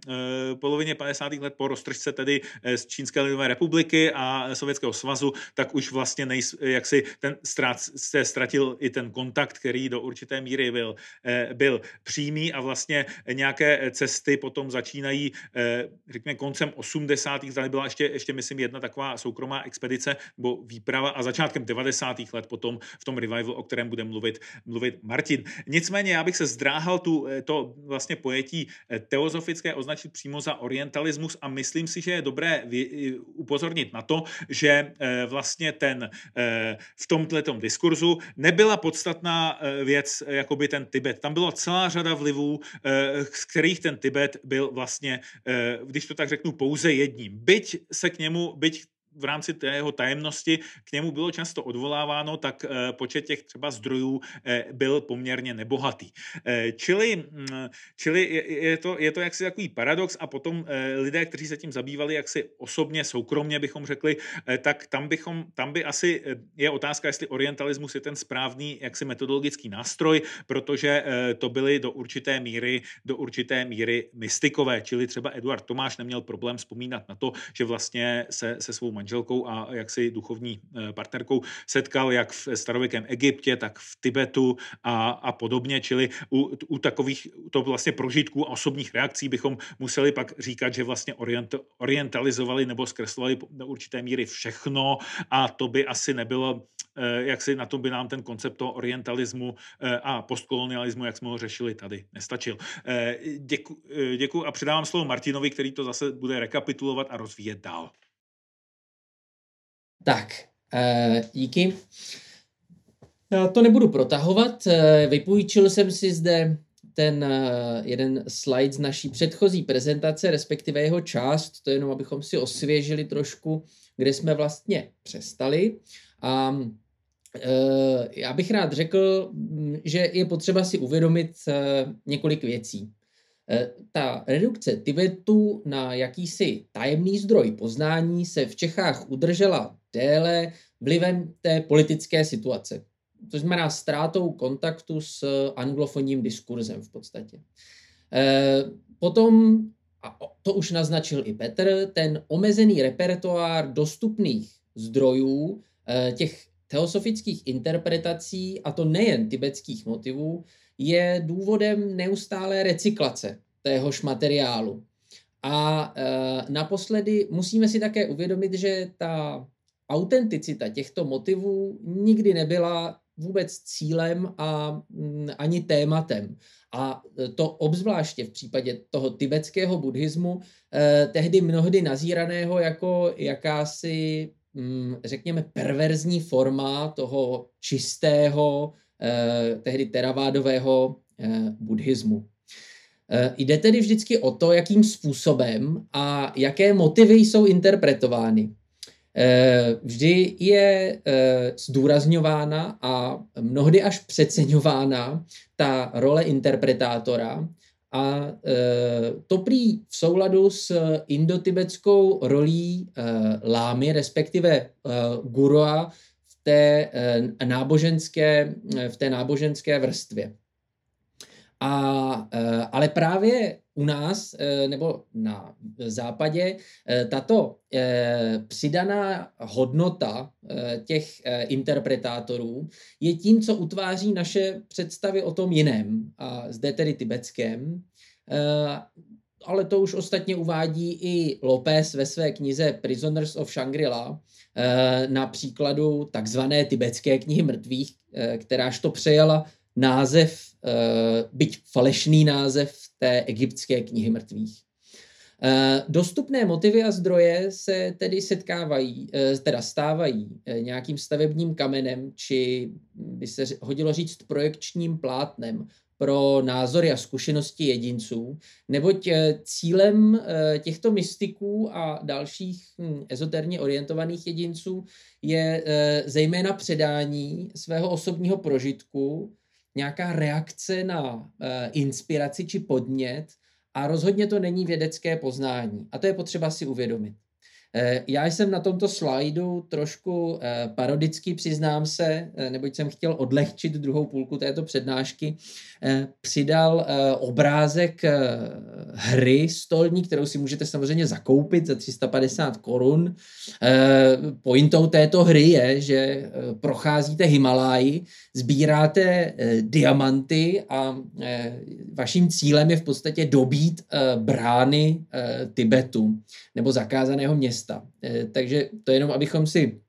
polovině 50. let po roztržce tedy z Čínské lidové republiky a Sovětského svazu, tak už vlastně nejs, jak si ten ztrát, se ztratil i ten kontakt, který do určité míry byl, byl přímý a vlastně nějaké cesty potom začínají, řekněme, koncem 80. tady byla ještě, ještě myslím, jedna taková soukromá expedice nebo výprava a začátkem 90. let potom potom v tom revival, o kterém bude mluvit, mluvit Martin. Nicméně já bych se zdráhal tu, eh, to vlastně pojetí eh, teozofické označit přímo za orientalismus a myslím si, že je dobré upozornit na to, že eh, vlastně ten v tomhle diskurzu nebyla podstatná věc, jako by ten Tibet. Tam byla celá řada vlivů, z kterých ten Tibet byl vlastně, když to tak řeknu, pouze jedním. Byť se k němu, byť v rámci té jeho tajemnosti k němu bylo často odvoláváno, tak eh, počet těch třeba zdrojů eh, byl poměrně nebohatý. Eh, čili, mm, čili je to, je to jaksi takový paradox a potom lidé, kteří se tím zabývali jaksi osobně, soukromně bychom řekli, tak tam, bychom, tam by asi je otázka, jestli orientalismus je ten správný jaksi metodologický nástroj, protože to byly do určité míry, do určité míry mystikové, čili třeba Eduard Tomáš neměl problém vzpomínat na to, že vlastně se se svou manželkou a jaksi duchovní eh, partnerkou setkal jak v starověkém Egyptě, tak v Tibetu a, a podobně, čili u, u takových to vlastně prožitků a osobních reakcí bychom museli pak říkat, že vlastně orient, orientalizovali nebo zkreslovali do určité míry všechno a to by asi nebylo eh, jak si na tom by nám ten koncept toho orientalismu eh, a postkolonialismu, jak jsme ho řešili tady, nestačil. Děkuji děkuji a předávám slovo Martinovi, který to zase bude rekapitulovat a rozvíjet dál. Tak, eh, díky. Já to nebudu protahovat. Eh, vypůjčil jsem si zde ten eh, jeden slide z naší předchozí prezentace, respektive jeho část, to jenom abychom si osvěžili trošku, kde jsme vlastně přestali. A já bych rád řekl, mm, že je potřeba si uvědomit několik věcí. Ta redukce Tibetu na jakýsi tajemný zdroj poznání se v Čechách udržela déle vlivem té politické situace. To znamená ztrátou kontaktu s anglofonním diskurzem v podstatě. Eh, potom, a to už naznačil i Petr, ten omezený repertoár dostupných zdrojů, eh, těch teosofických interpretací, a to nejen tibetských motivů, je důvodem neustálé recyklace téhož materiálu. A e, naposledy musíme si také uvědomit, že ta autenticita těchto motivů nikdy nebyla vůbec cílem a mm, ani tématem. A to obzvláště v případě toho tibetského buddhismu, eh, tehdy mnohdy nazíraného jako jakási, hm, řekněme, perverzní forma toho čistého, eh, tehdy teravádového eh, buddhismu. Eh, jde tedy vždycky o to, jakým způsobem a jaké motivy jsou interpretovány. Vždy je zdůrazňována a mnohdy až přeceňována ta role interpretátora a to prý v souladu s indotibetskou rolí lámy, respektive gurua v té náboženské, v té náboženské vrstvě. A, eh, ale právě u nás eh, nebo na západě eh, tato přidaná hodnota těch interpretátorů je tím, co utváří naše představy o tom jiném, a zde tedy tibetském. Ale to už ostatně uvádí i López ve své knize Prisoners of Shangri-La na příkladu takzvané tibetské knihy mrtvých, kteráž to přejala název, uh, byť falešný název té egyptské knihy mrtvých. Uh, dostupné motivy a zdroje se tedy setkávají, uh, teda stávají nějakým stavebním kamenem, či by se hodilo říct projekčním plátnem pro názory a zkušenosti jedinců, neboť cílem těchto mystiků a dalších hm, ezoterně orientovaných jedinců je zejména předání svého osobního prožitku, nějaká reakce na uh, inspiraci či podnět a rozhodně to není vědecké poznání. A to je potřeba si uvědomit. Eh, já jsem na tomto slajdu trošku eh, parodicky, přiznám se, eh, neboť jsem chtěl odlehčit druhou půlku této přednášky, přidal obrázek hry stolní, kterou si můžete samozřejmě zakoupit za 350 korun. Pointou této hry je, že procházíte Himaláji, sbíráte diamanty a vaším cílem je v podstatě dobít brány Tibetu nebo zakázaného města města. Eh, takže to jenom, abychom si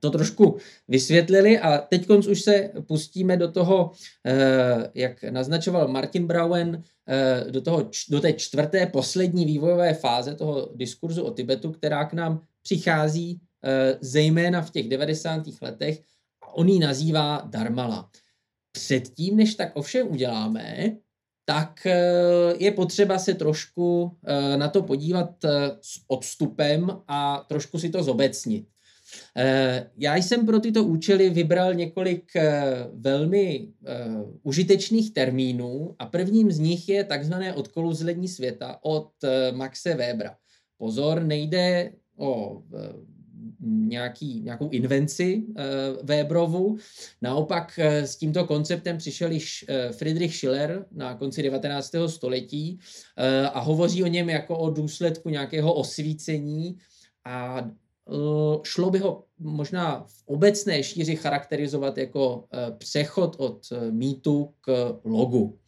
to trošku vysvětlili a teď už se pustíme do toho, eh, jak naznačoval Martin Brauen, eh, do, toho, do té čtvrté poslední vývojové fáze toho diskurzu o Tibetu, která k nám přichází zejména v těch 90. letech a on ji nazývá Darmala. Předtím, než tak ovšem uděláme, tak eh, je potřeba se trošku eh, na to podívat eh, s odstupem a trošku si to zobecnit. Já jsem pro tyto účely vybral několik velmi užitečných termínů a prvním z nich je takzvané odkoluzlení světa od Maxe Webera. Pozor, nejde o nějaký, nějakou invenci uh, Weberovu. Naopak uh, s tímto konceptem přišel již uh, Friedrich Schiller na konci 19. století a hovoří o něm jako o důsledku nějakého osvícení a šlo by ho možná v obecné šíři charakterizovat jako přechod od mýtu k logu.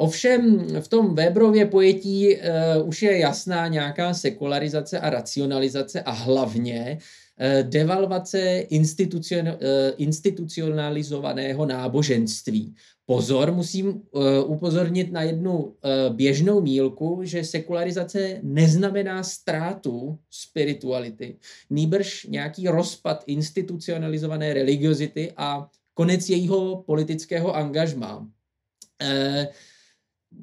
Ovšem v tom Weberově pojetí uh, už je jasná nějaká sekularizace a racionalizace a hlavně uh, devalvace institucion, uh, institucionalizovaného náboženství. Pozor, musím uh, upozornit na jednu uh, běžnou mílku, že sekularizace neznamená ztrátu spirituality, nýbrž nějaký rozpad institucionalizované religiozity a konec jejího politického angažmá. Uh,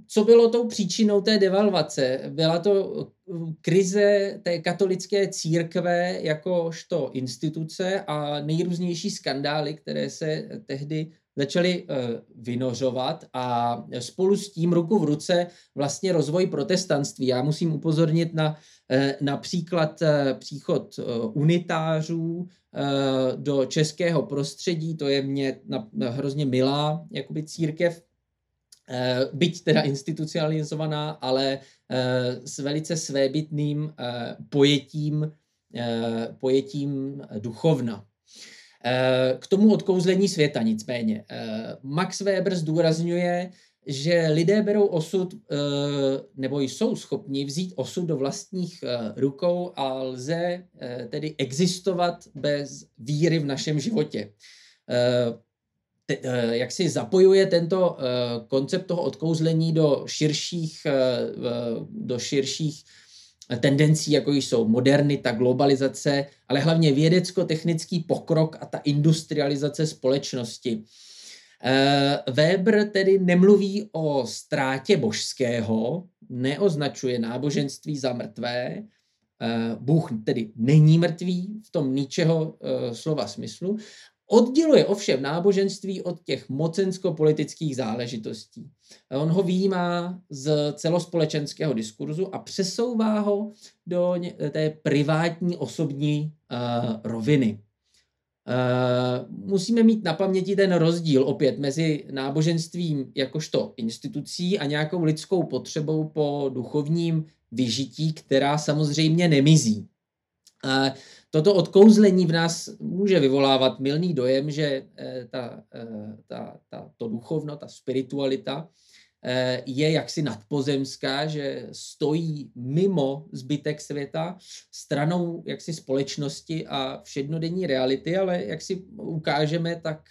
co bylo tou příčinou té devalvace? Byla to uh, krize té katolické církve jakožto instituce a nejrůznější skandály, které se tehdy začaly uh, vynořovat a spolu s tím ruku v ruce vlastně rozvoj protestantství. Já musím upozornit na uh, například příchod unitářů do českého prostředí, to je mě hrozně milá jakoby církev, byť teda institucionalizovaná, ale eh, s velice svébytným eh, pojetím, pojetím duchovna. K tomu odkouzlení světa nicméně. Max Weber zdůrazňuje, že lidé berou osud, nebo jsou schopni vzít osud do vlastních rukou a lze tedy existovat bez víry v našem životě te, eh, jak si zapojuje tento eh, koncept toho odkouzlení do širších, eh, do širších tendencí, jako jsou modernita, globalizace, ale hlavně vědecko-technický pokrok a ta industrializace společnosti. Weber tedy nemluví o ztrátě božského, neoznačuje náboženství za mrtvé, Bůh tedy není mrtvý v tom ničeho slova smyslu, Odděluje ovšem náboženství od těch mocensko-politických záležitostí. On ho výjímá z celospolečenského diskurzu a přesouvá ho do té privátní osobní uh, roviny. Uh, musíme mít na paměti ten rozdíl opět mezi náboženstvím jakožto institucí a nějakou lidskou potřebou po duchovním vyžití, která samozřejmě nemizí. Uh, toto odkouzlení v nás může vyvolávat milný dojem, že eh, ta, eh, ta, ta, to duchovno, ta spiritualita eh, je jaksi nadpozemská, že stojí mimo zbytek světa, stranou jaksi společnosti a všednodenní reality, ale jak si ukážeme, tak,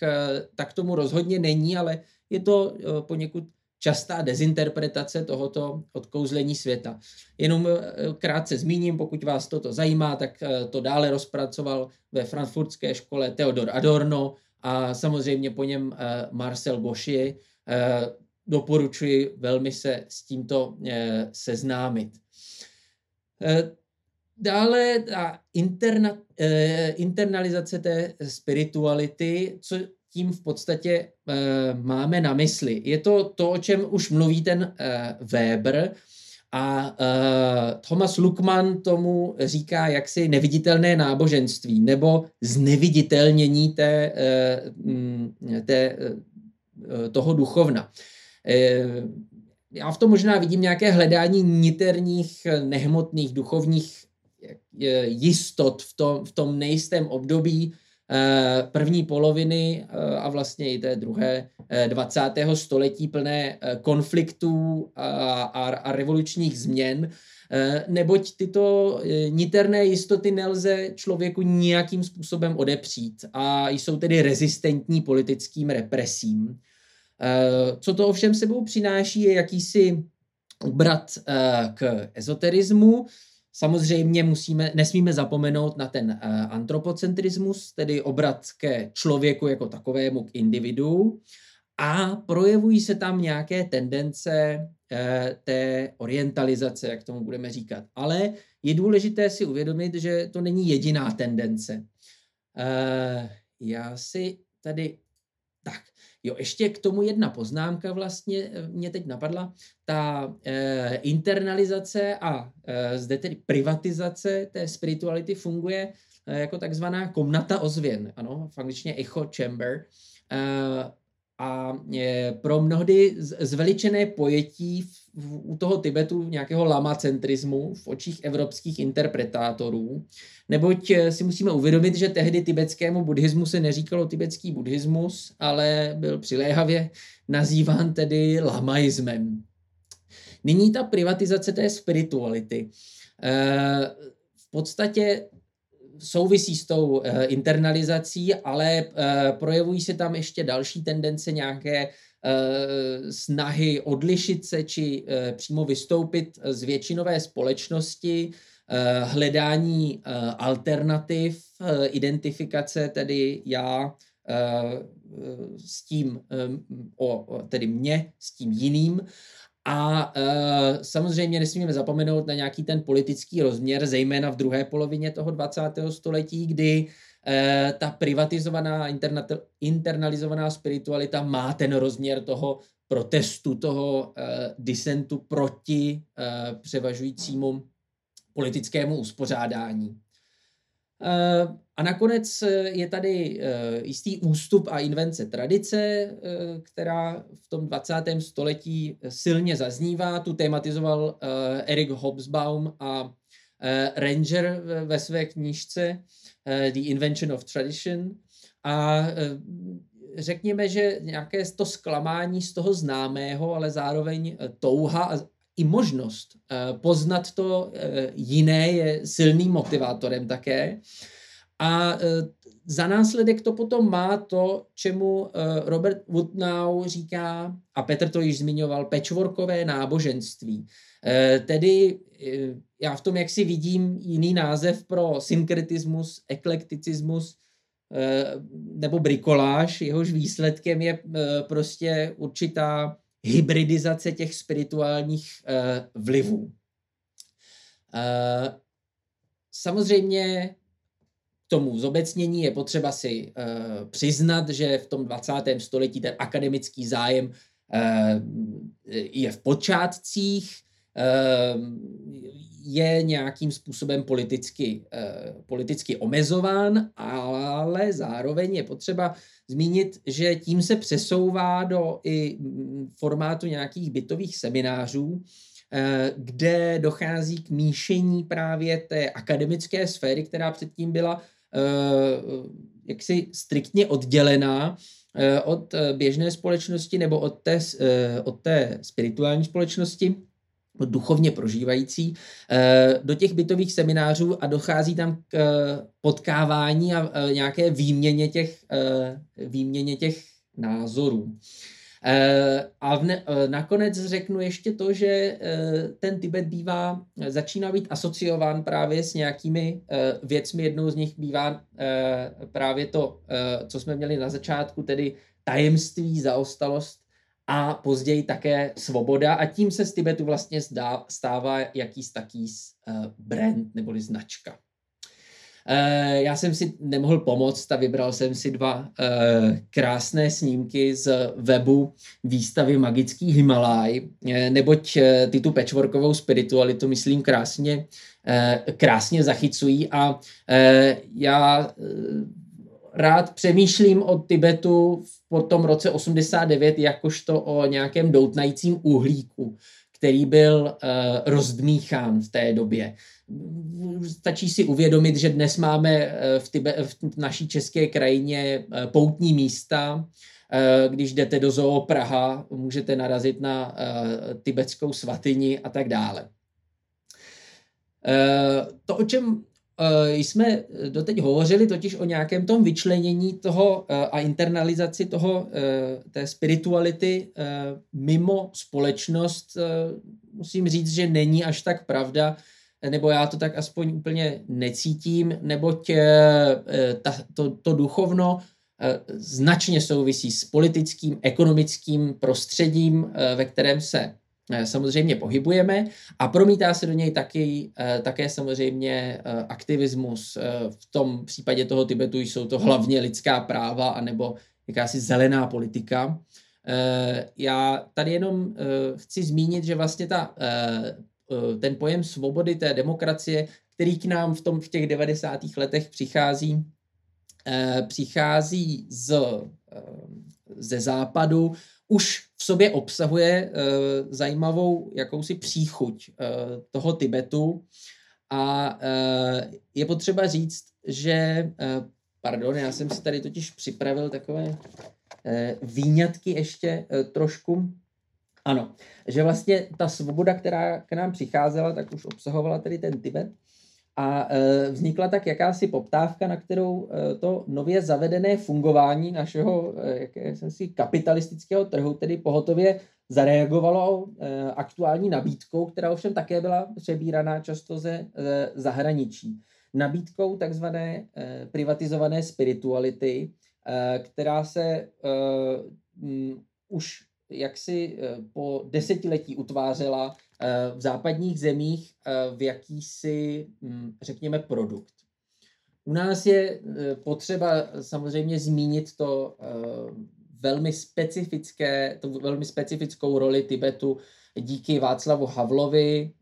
tak tomu rozhodně není, ale je to poněkud častá dezinterpretace tohoto odkouzlení světa. Jenom eh, krátce zmíním, pokud vás toto zajímá, tak eh, to dále rozpracoval ve frankfurtské škole Theodor Adorno a samozřejmě po něm eh, Marcel Gauchier. Doporučuji velmi se s tímto seznámit. Dále ta interna, internalizace té spirituality, co tím v podstatě uh, máme na mysli. Je to to, o čem už mluví ten uh, Weber a uh, Thomas Luckmann tomu říká jaksi neviditelné náboženství nebo zneviditelnění té, uh, té, uh, toho duchovna. Uh, já v tom možná vidím nějaké hledání niterních, nehmotných, duchovních jistot v tom, v tom nejistém období, Eh, první poloviny eh, a vlastně i té druhé 20. Eh, století plné konfliktů a, a, a revolučních změn, neboť tyto niterné jistoty nelze člověku nějakým způsobem odepřít a jsou tedy rezistentní politickým represím. Co to ovšem sebou přináší, je jakýsi obrat k ezoterismu, Samozřejmě musíme, nesmíme zapomenout na ten uh, antropocentrismus, tedy obrat ke člověku jako takovému, k individu. A projevují se tam nějaké tendence uh, té orientalizace, jak tomu budeme říkat. Ale je důležité si uvědomit, že to není jediná tendence. Uh, já si tady tak, Jo, ještě k tomu jedna poznámka vlastně eh, mě teď napadla. Ta e, internalizace a e, zde tedy privatizace té spirituality funguje e, jako takzvaná komnata ozvěn, ano, v angličtině echo chamber. E, a e, pro mnohdy zveličené pojetí u toho Tibetu nějakého lamacentrismu v očích evropských interpretátorů, neboť e, si musíme uvědomit, že tehdy tibetskému buddhismu se neříkalo tibetský buddhismus, ale byl přiléhavě nazýván tedy lamaismem. Nyní ta privatizace té spirituality. E, v podstatě souvisí s tou uh, internalizací, ale projevují se tam ještě další tendence, nějaké snahy odlišit se či uh, přímo vystoupit z většinové společnosti, uh, hledání alternativ, identifikace tedy já s tím, o, tedy mě s tím jiným a samozřejmě nesmíme zapomenout na nějaký ten politický rozměr, zejména v druhé polovině toho 20. století, kdy uh, ta privatizovaná, interna- internalizovaná spiritualita má ten rozměr toho protestu, toho uh, disentu proti uh, převažujícímu politickému uspořádání. Uh, a nakonec eh, je tady eh, jistý ústup a invence tradice, eh, která v tom 20. století silně zaznívá. Tu tematizoval Eric Hobsbawm a Ranger ve své knížce The Invention of Tradition. A řekněme, že nějaké to zklamání z toho známého, ale zároveň touha a i možnost poznat to jiné je silným motivátorem také. A za následek to potom má to, čemu e, Robert Woodnow říká, a Petr to již zmiňoval, pečvorkové náboženství. E, tedy já v tom jak si vidím jiný název pro synkretismus, eklekticismus nebo brikoláž, jehož výsledkem je prostě určitá hybridizace těch spirituálních vlivů. samozřejmě k tomu zobecnění je potřeba si uh, přiznat, že v tom 20. století ten akademický zájem uh, je v počátcích, uh, je nějakým způsobem politicky, uh, politicky omezován, ale zároveň je potřeba zmínit, že tím se přesouvá do i formátu nějakých bytových seminářů, kde dochází k míšení právě té akademické sféry, která předtím byla jaksi striktně oddělená eh, od eh, běžné společnosti nebo od té, od té spirituální společnosti, duchovně prožívající, do těch bytových seminářů a dochází tam k potkávání a nějaké výměně těch, výměně těch názorů. Eh, a ne, eh, nakonec řeknu ještě to, že eh, ten Tibet bývá, začíná být asociován právě s nějakými věcmi. Jednou z nich bývá právě to, co jsme měli na začátku, tedy tajemství, zaostalost a později také svoboda a tím se z Tibetu vlastně stává jakýs taký brand neboli značka. Eh, já jsem si nemohl pomoct a vybral jsem si dva eh, krásné snímky z webu výstavy Magický Himalaj, eh, neboť ty tu patchworkovou spiritualitu, myslím, krásně, krásně zachycují a já rád přemýšlím o Tibetu po tom roce 89 jakožto o nějakém doutnajícím uhlíku, který byl uh, rozdmíchán v té době. Stačí si uvědomit, že dnes máme eh, v, Tibe, v naší české krajině eh, poutní místa, když jdete do zoo Praha, můžete narazit na tibetskou svatyni a tak dále. To, o čem jsme doteď hovořili totiž o nějakém tom vyčlenění toho a internalizaci toho, té spirituality mimo společnost, musím říct, že není až tak pravda, nebo já to tak aspoň úplně necítím, neboť ta, to, to duchovno značně souvisí s politickým, ekonomickým prostředím, ve kterém se Eh, samozřejmě pohybujeme a promítá se do něj taky, eh, také samozřejmě eh, aktivismus. V tom případě toho Tibetu jsou to hlavně lidská práva anebo jakási zelená politika. Já tady jenom chci zmínit, že vlastně ta, ten pojem svobody té demokracie, který k nám v, tom, v těch 90. letech přichází, přichází z, ze západu, už v sobě obsahuje uh, zajímavou jakousi příchuť uh, toho Tibetu. A uh, je potřeba říct, že, pardon, já jsem si tady totiž připravil takové výňatky ještě trošku, ano, že vlastně ta svoboda, která k nám přicházela, tak už obsahovala tedy ten Tibet a e, vznikla tak jakási poptávka, na kterou e, to nově zavedené fungování našeho e, jakési kapitalistického trhu tedy pohotově zareagovalo aktuální nabídkou, která ovšem také byla přebíraná často ze zahraničí. Nabídkou takzvané privatizované spirituality, která se už jaksi po desetiletí utvářela v západních zemích eh, v jakýsi, hm, řekněme, produkt. U nás je eh, potřeba samozřejmě zmínit to velmi specifické, tu velmi specifickou roli Tibetu díky Václavu Havlovi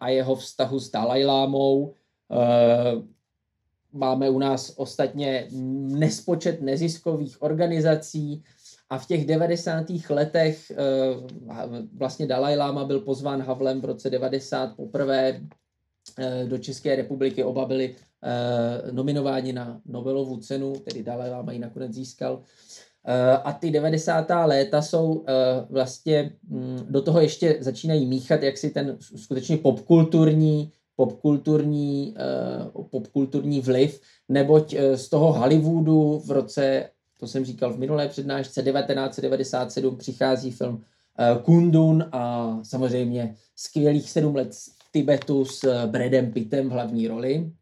a jeho vztahu s Dalajlámou. Máme u nás ostatně nespočet neziskových organizací, a v těch 90. letech eh, vlastně Dalai Lama byl pozván Havlem v roce 90 poprvé eh, do České republiky. Oba byli eh, nominováni na Nobelovu cenu, tedy Dalai Lama ji nakonec získal. A ty 90. léta jsou vlastně, mm, do toho ještě začínají míchat jaksi ten skutečně popkulturní popkulturní, popkulturní vliv, neboť z toho Hollywoodu v roce to jsem říkal v minulé přednášce, 1997 přichází film eh, Kundun a samozřejmě skvělých sedm let v Tibetu s eh, Bradem Pittem v hlavní roli.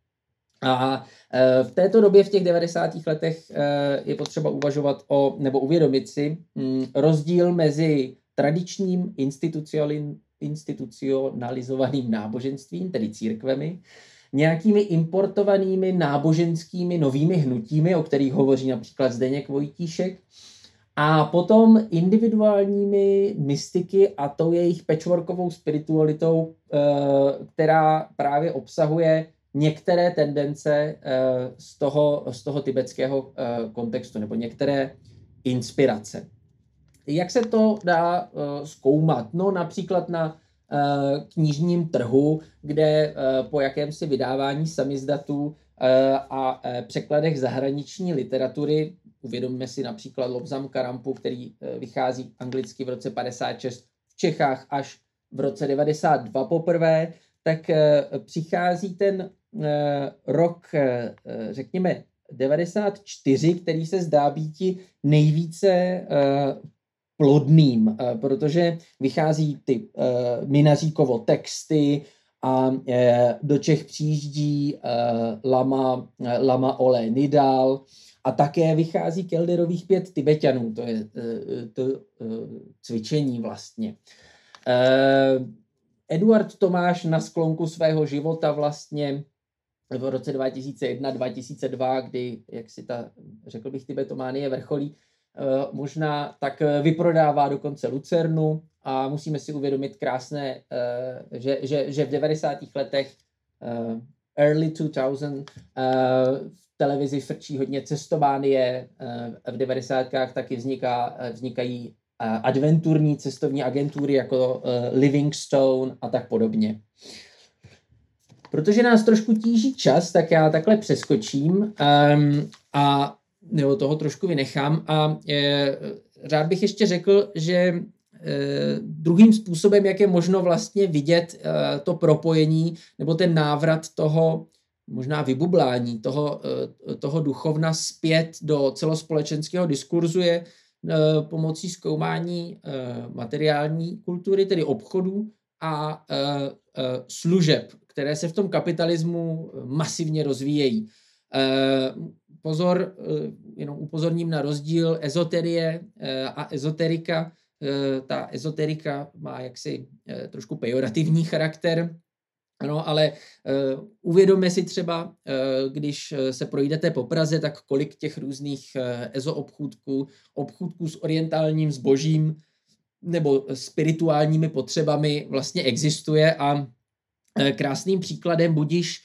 A eh, v této době, v těch 90. letech, je potřeba uvažovat o, nebo uvědomit si mm, rozdíl mezi tradičním institucionalizovaným náboženstvím, tedy církvemi, nějakými importovanými náboženskými novými hnutími, o kterých hovoří například Zdeněk Vojtíšek, a potom individuálními mystiky a tou jejich patchworkovou spiritualitou, eh, která právě obsahuje některé tendence eh, z toho, z toho tibetského eh, kontextu nebo některé inspirace. Jak se to dá zkoumat? No například na knižním trhu, kde po jakémsi vydávání samizdatů a překladech zahraniční literatury Uvědomme si například Lobzam Karampu, který eh, vychází anglicky v roce 56 v Čechách až v roce 92 poprvé, tak eh, přichází ten eh, rok, řekněme, 94, který se zdá být nejvíce plodným, protože vychází ty Minaříkovo texty a do Čech přijíždí Lama, Lama Ole Nidal, a také vychází Kelderových pět Tibetanů, to je eh, to eh, cvičení vlastně. Eh, Eduard Tomáš na sklonku svého života vlastně v roce 2001-2002, kdy, jak si ta, řekl bych, Tibetománie vrcholí, možná tak vyprodává dokonce Lucernu a musíme si uvědomit krásné, že, že, že v 90. letech early 2000 televizi frčí hodně cestovánie, eh, v 90. taky vzniká, eh, vznikají eh, adventurní cestovní agentury jako Livingstone a tak podobně. Protože nás trošku tíží čas, tak já takhle přeskočím um, a nebo toho trošku vynechám a e, rád bych ještě řekl, že e, druhým způsobem, jak je možno vlastně vidět e, to propojení nebo ten návrat toho možná vybublání toho, eh, toho duchovna zpět do celospolečenského diskurzu je eh, pomocí zkoumání eh, materiální kultury, tedy obchodu a služeb, které se v tom kapitalismu masivně rozvíjejí. Pozor, jenom upozorním na rozdíl ezoterie a ezoterika. Ta ezoterika má jaksi trošku pejorativní charakter, ano, ale uvědomme si třeba, když eh, se projdete po Praze, tak kolik těch různých uh, ezo obchůdků, s orientálním zbožím nebo spirituálními potřebami vlastně existuje a krásným příkladem budíš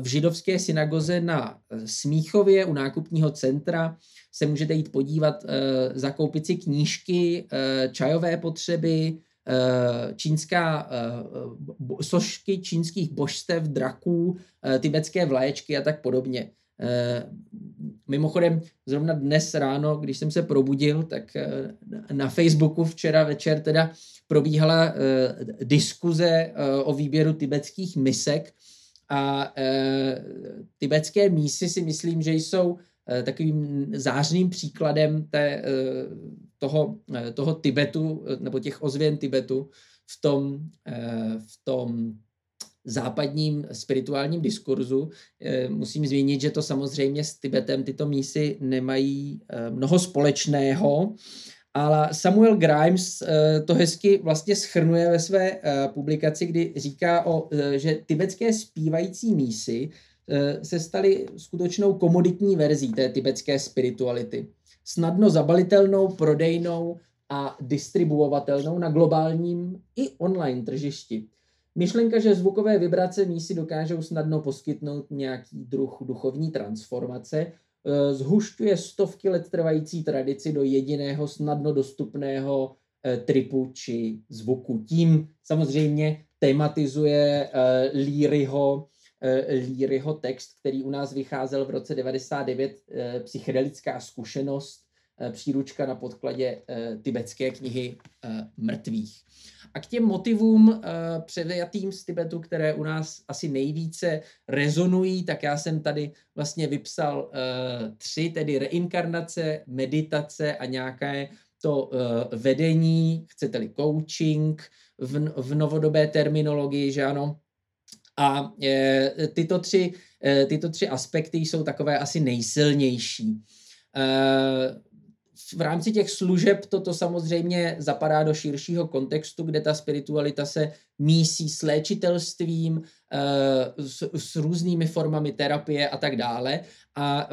v židovské synagoze na Smíchově u nákupního centra se můžete jít podívat, uh, zakoupit si knížky, čajové potřeby, Eh, čínská eh, sošky čínských božstev, draků, eh, tibetské vlaječky a tak podobně. Mimochodem, zrovna dnes ráno, když jsem se probudil, tak na Facebooku včera večer teda probíhala diskuze o výběru tibetských misek a tibetské mísy si myslím, že jsou takovým zářným příkladem té toho, eh, toho Tibetu, eh, nebo těch ozvěn Tibetu v tom, eh, v tom západním spirituálním diskurzu. Musím zmínit, že to samozřejmě s Tibetem tyto mísy nemají mnoho společného, ale Samuel Grimes to hezky vlastně schrnuje ve své publikaci, kdy říká, o, že tibetské zpívající mísy se staly skutečnou komoditní verzí té tibetské spirituality snadno zabalitelnou, prodejnou a distribuovatelnou na globálním i online tržišti. Myšlenka, že zvukové vibrace mísy dokážou snadno poskytnout nějaký druh duchovní transformace, eh, zhušťuje stovky let trvající tradici do jediného snadno dostupného eh, tripu či zvuku. Tím samozřejmě tematizuje eh, Líryho, Líryho text, který u nás vycházel v roce 99, psychedelická zkušenost, Eh, příručka na podkladě eh, tibetské knihy eh, mrtvých. A k těm motivům převzatým z Tibetu, které u nás asi nejvíce rezonují, tak já jsem tady vlastně vypsal tři, tedy reinkarnace, meditace a nějaké to vedení, chcete-li coaching v, v novodobé terminologii, že ano. A tyto tři, tyto tři aspekty jsou takové asi nejsilnější v rámci těch služeb toto samozřejmě zapadá do širšího kontextu, kde ta spiritualita se mísí s léčitelstvím, s, s různými formami terapie a tak dále. A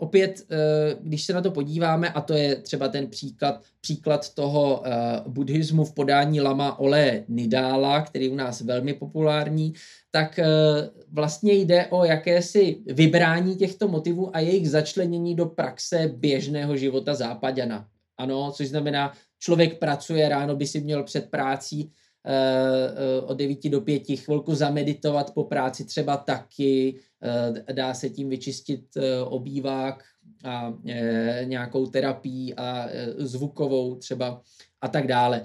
opět, eh, když se na to podíváme, a to je třeba ten příklad, příklad toho eh, buddhismu v podání lama Ole Nidála, který je u nás velmi populární, tak eh, vlastně jde o jakési vybrání těchto motivů a jejich začlenění do praxe běžného života západana. Ano, což znamená, člověk pracuje, ráno by si měl před prácí od 9 do 5 chvilku zameditovat po práci třeba taky, Eh, dá se tím vyčistit eh, obývák a eh, nějakou terapii a zvukovou třeba a tak dále.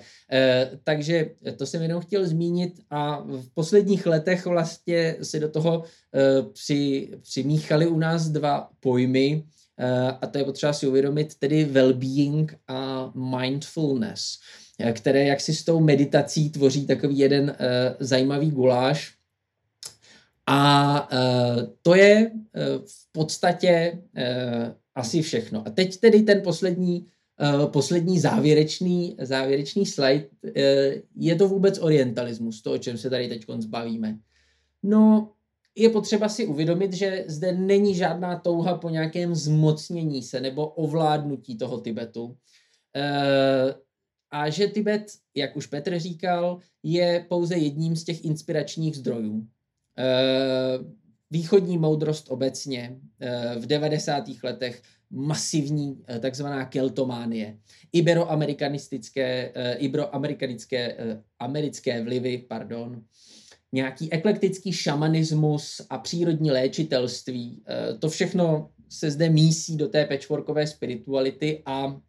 Takže to jsem jenom chtěl zmínit a v posledních letech vlastně se do toho při, přimíchali u nás dva pojmy a to je potřeba si uvědomit, tedy well-being a mindfulness, které jaksi s tou meditací tvoří takový jeden zajímavý guláš, a uh, to je uh, v podstatě uh, asi všechno. A teď tedy ten poslední, uh, poslední závěrečný, závěrečný slide. Uh, je to vůbec orientalismus, to, o čem se tady teď zbavíme? No, je potřeba si uvědomit, že zde není žádná touha po nějakém zmocnění se nebo ovládnutí toho Tibetu. Uh, a že Tibet, jak už Petr říkal, je pouze jedním z těch inspiračních zdrojů. Eh, východní moudrost obecně eh, v 90. letech masivní eh, takzvaná keltománie, iberoamerikanistické, iberoamerikanické americké vlivy, pardon, nějaký eklektický šamanismus a přírodní léčitelství. To všechno se zde mísí do té patchworkové spirituality a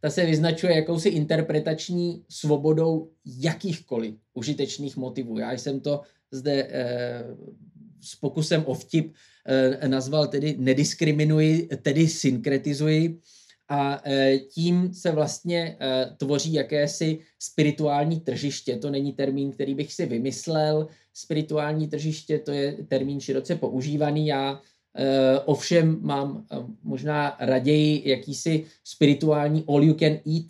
ta se vyznačuje jakousi interpretační svobodou jakýchkoliv užitečných motivů. Já jsem to zde eh, s pokusem o vtip eh, nazval tedy nediskriminuji, tedy synkretizuji a eh, tím se vlastně tvoří jakési spirituální tržiště. To není termín, který bych si vymyslel. Spirituální tržiště to je termín široce používaný. Já ovšem mám možná raději jakýsi spirituální all you can eat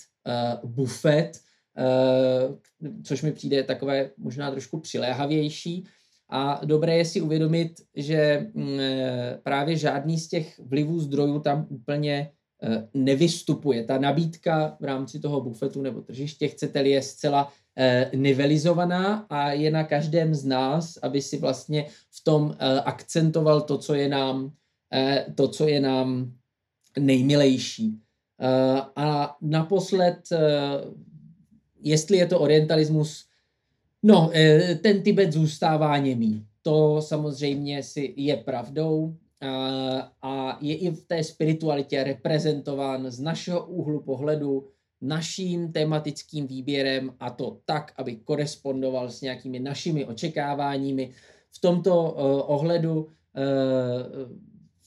buffet, Eh, což mi přijde takové možná trošku přiléhavější. A dobré je si uvědomit, že mm, eh, právě žádný z těch vlivů zdrojů tam úplně eh, nevystupuje. Ta nabídka v rámci toho bufetu nebo tržiště, chcete-li, je zcela nivelizovaná a je na každém z nás, aby si vlastně v tom akcentoval to, co je nám, to, co je nám nejmilejší. A naposled jestli je to orientalismus, no, eh, ten Tibet zůstává němý. To samozřejmě si je pravdou a je i v té spiritualitě reprezentován z našeho úhlu pohledu naším tematickým výběrem a to tak, aby korespondoval s nějakými našimi očekáváními. V tomto uh, ohledu uh,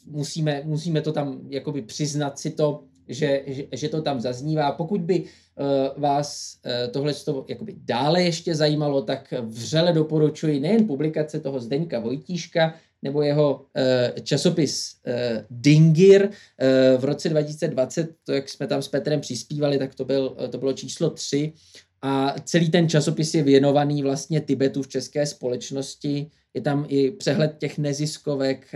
musíme, musíme to tam jakoby přiznat si to, že, že, že to tam zaznívá. Pokud by uh, vás uh, tohle dále ještě zajímalo, tak vřele doporučuji nejen publikace toho Zdeňka Vojtíška, nebo jeho uh, časopis uh, Dingir uh, v roce 2020, to jak jsme tam s Petrem přispívali, tak to, byl, to bylo číslo 3 a celý ten časopis je věnovaný vlastně Tibetu v české společnosti, je tam i přehled těch neziskovek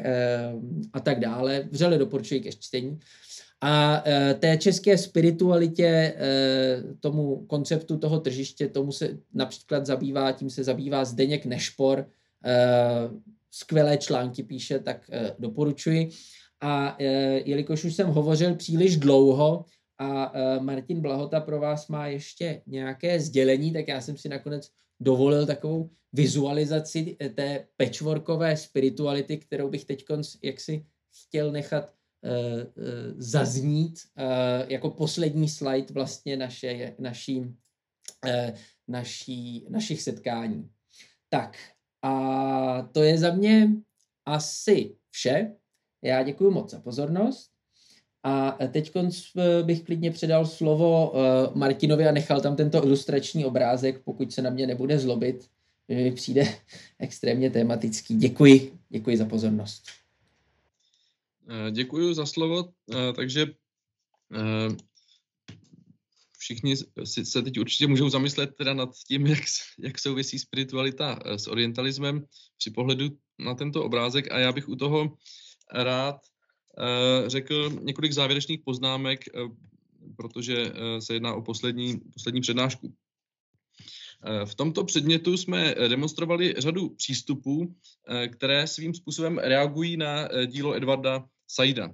a tak dále. Vřele doporučuji ke čtení. A té české spiritualitě, tomu konceptu toho tržiště, tomu se například zabývá, tím se zabývá Zdeněk Nešpor, skvělé články píše, tak doporučuji. A jelikož už jsem hovořil příliš dlouho a Martin Blahota pro vás má ještě nějaké sdělení, tak já jsem si nakonec dovolil takovou vizualizaci té patchworkové spirituality, kterou bych teď jaksi chtěl nechat Eh, eh, zaznít eh, jako poslední slide vlastně naše, naší, naší, našich setkání. Tak a to je za mě asi vše. Já děkuji moc za pozornost. A teď bych klidně předal slovo Martinovi a nechal tam tento ilustrační obrázek, pokud se na mě nebude zlobit, že mi přijde extrémně tematický. Děkuji, děkuji za pozornost. Eh, děkuji za slovo. Eh, takže všichni se teď určitě můžou zamyslet teda nad tím, jak, jak souvisí spiritualita s orientalismem při pohledu na tento obrázek a já bych u toho rád řekl několik závěrečných poznámek, protože se jedná o poslední, poslední přednášku. Eh, v tomto předmětu jsme eh, demonstrovali řadu přístupů, eh, které svým způsobem reagují na dílo Edvarda Saida.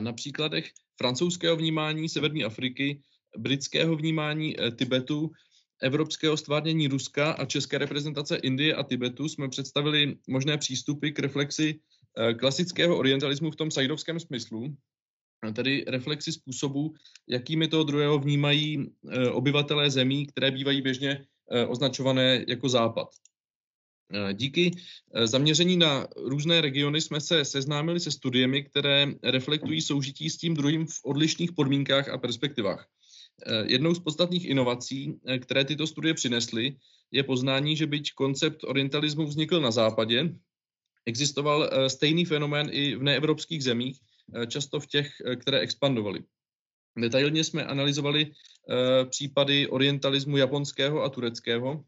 Na příkladech francouzského vnímání Severní Afriky, britského vnímání Tibetu, evropského stvárnění Ruska a české reprezentace Indie a Tibetu jsme představili možné přístupy k reflexi klasického orientalismu v tom sajdovském smyslu, tedy reflexi způsobů, jakými toho druhého vnímají obyvatelé zemí, které bývají běžně Eh, označované jako západ. Eh, díky eh, zaměření na různé regiony jsme se seznámili se studiemi, které reflektují soužití s tím druhým v odlišných podmínkách a perspektivách. Jednou z podstatných inovací, které tyto studie přinesly, je poznání, že byť koncept orientalismu vznikl na západě, existoval stejný fenomén i v neevropských zemích, často v těch, které expandovaly. Detailně jsme analyzovali případy orientalismu japonského a tureckého.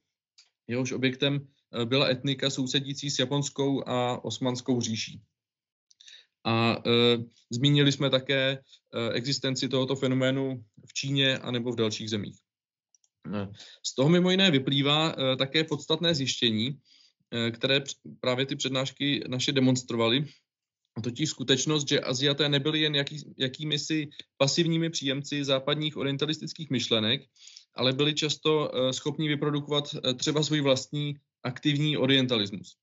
Jehož objektem byla etnika sousedící s japonskou a osmanskou říší. A uh, zmínili jsme také uh, existenci tohoto fenoménu v Číně a nebo v dalších zemích. Z toho mimo jiné vyplývá uh, také podstatné zjištění, uh, které právě ty přednášky naše demonstrovaly, totiž skutečnost, že Aziaté nebyli jen jaký, jakými si pasivními příjemci západních orientalistických myšlenek, ale byli často uh, schopni vyprodukovat uh, třeba svůj vlastní aktivní orientalismus.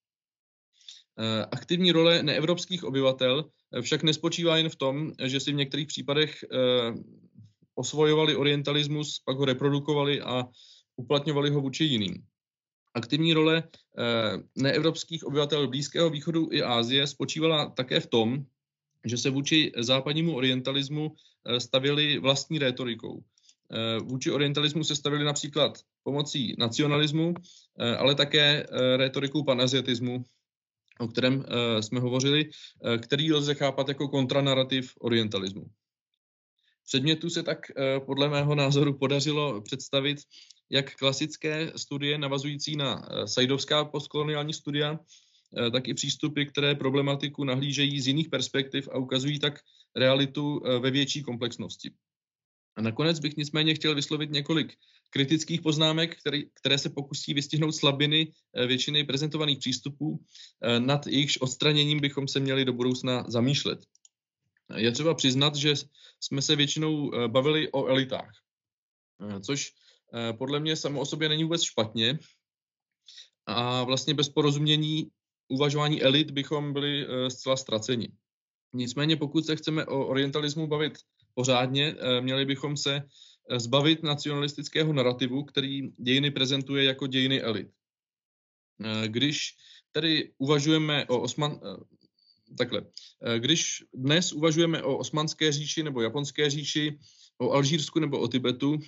Uh, aktivní role neevropských obyvatel však nespočívá jen v tom, že si v některých případech osvojovali orientalismus, pak ho reprodukovali a uplatňovali ho vůči jiným. Aktivní role eh, neevropských obyvatel Blízkého východu i Ázie spočívala také v tom, že se vůči západnímu orientalismu eh, stavili vlastní rétorikou. Eh, vůči orientalismu se stavili například pomocí nacionalismu, ale také rétorikou panaziatismu, o kterém jsme hovořili, který lze chápat jako kontranarativ orientalismu. Předmětu se tak podle mého názoru podařilo představit jak klasické studie navazující na eh, sajdovská postkoloniální studia, eh, tak i přístupy, které problematiku nahlížejí z jiných perspektiv a ukazují tak realitu eh, ve větší komplexnosti. A nakonec bych nicméně chtěl vyslovit několik kritických poznámek, který, které se pokusí vystihnout slabiny většiny prezentovaných přístupů, nad jejichž odstraněním bychom se měli do budoucna zamýšlet. Je třeba přiznat, že jsme se většinou bavili o elitách, což Eh, podle mě samo o sobě není vůbec špatně. A vlastně bez porozumění uvažování elit bychom byli eh, zcela ztraceni. Nicméně pokud se chceme o orientalismu bavit pořádně, eh, měli bychom se zbavit nacionalistického narrativu, který dějiny prezentuje jako dějiny elit. Když tedy uvažujeme o Osman, takhle, když dnes uvažujeme o osmanské říši nebo japonské říši, o Alžírsku nebo o Tibetu,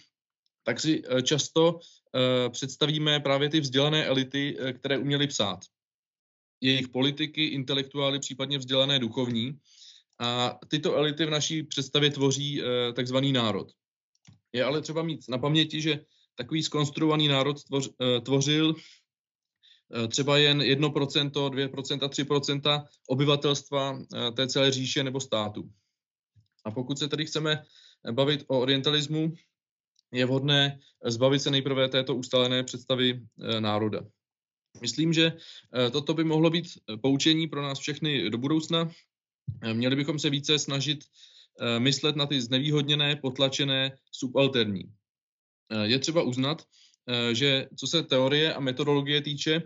tak si eh, často eh, představíme právě ty vzdělané elity, eh, které uměly psát. Jejich politiky, intelektuály, případně vzdělané duchovní. A tyto elity v naší představě tvoří takzvaný národ. Je ale třeba mít na paměti, že takový skonstruovaný národ tvořil třeba jen 1%, 2%, 3% obyvatelstva té celé říše nebo státu. A pokud se tedy chceme bavit o orientalismu, je vhodné zbavit se nejprve této ustalené představy eh, národa. Myslím, že eh, toto by mohlo být poučení pro nás všechny do budoucna. Eh, měli bychom se více snažit myslet na ty znevýhodněné, potlačené, subalterní. Je třeba uznat, že co se teorie a metodologie týče,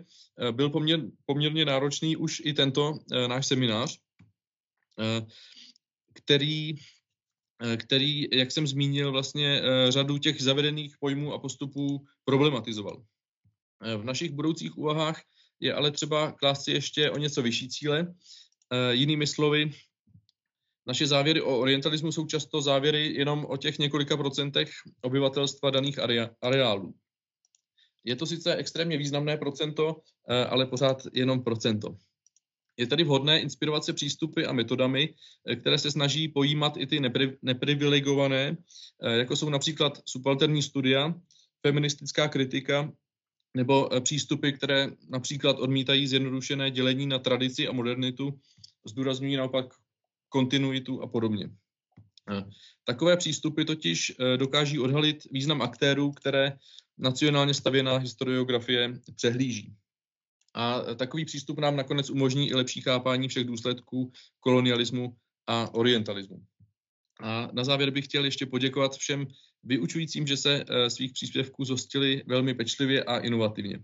byl poměr, poměrně náročný už i tento náš seminář, který Eh, který, jak jsem zmínil, vlastně eh, řadu těch zavedených pojmů a postupů problematizoval. Eh, v našich budoucích úvahách je ale třeba klást si ještě o něco vyšší cíle. Jinými slovy, naše závěry o orientalismu jsou často závěry jenom o těch několika procentech obyvatelstva daných areálů. Je to sice extrémně významné procento, ale pořád jenom procento. Je tedy vhodné inspirovat se přístupy a metodami, které se snaží pojímat i ty neprivilegované, jako jsou například subalterní studia, feministická kritika nebo přístupy, které například odmítají zjednodušené dělení na tradici a modernitu, zdůrazňují naopak kontinuitu a podobně. Takové přístupy totiž dokáží odhalit význam aktérů, které nacionálně stavěná historiografie přehlíží. A takový přístup nám nakonec umožní i lepší chápání všech důsledků kolonialismu a orientalismu. A na závěr bych chtěl ještě poděkovat všem vyučujícím, že se svých příspěvků zhostili velmi pečlivě a inovativně.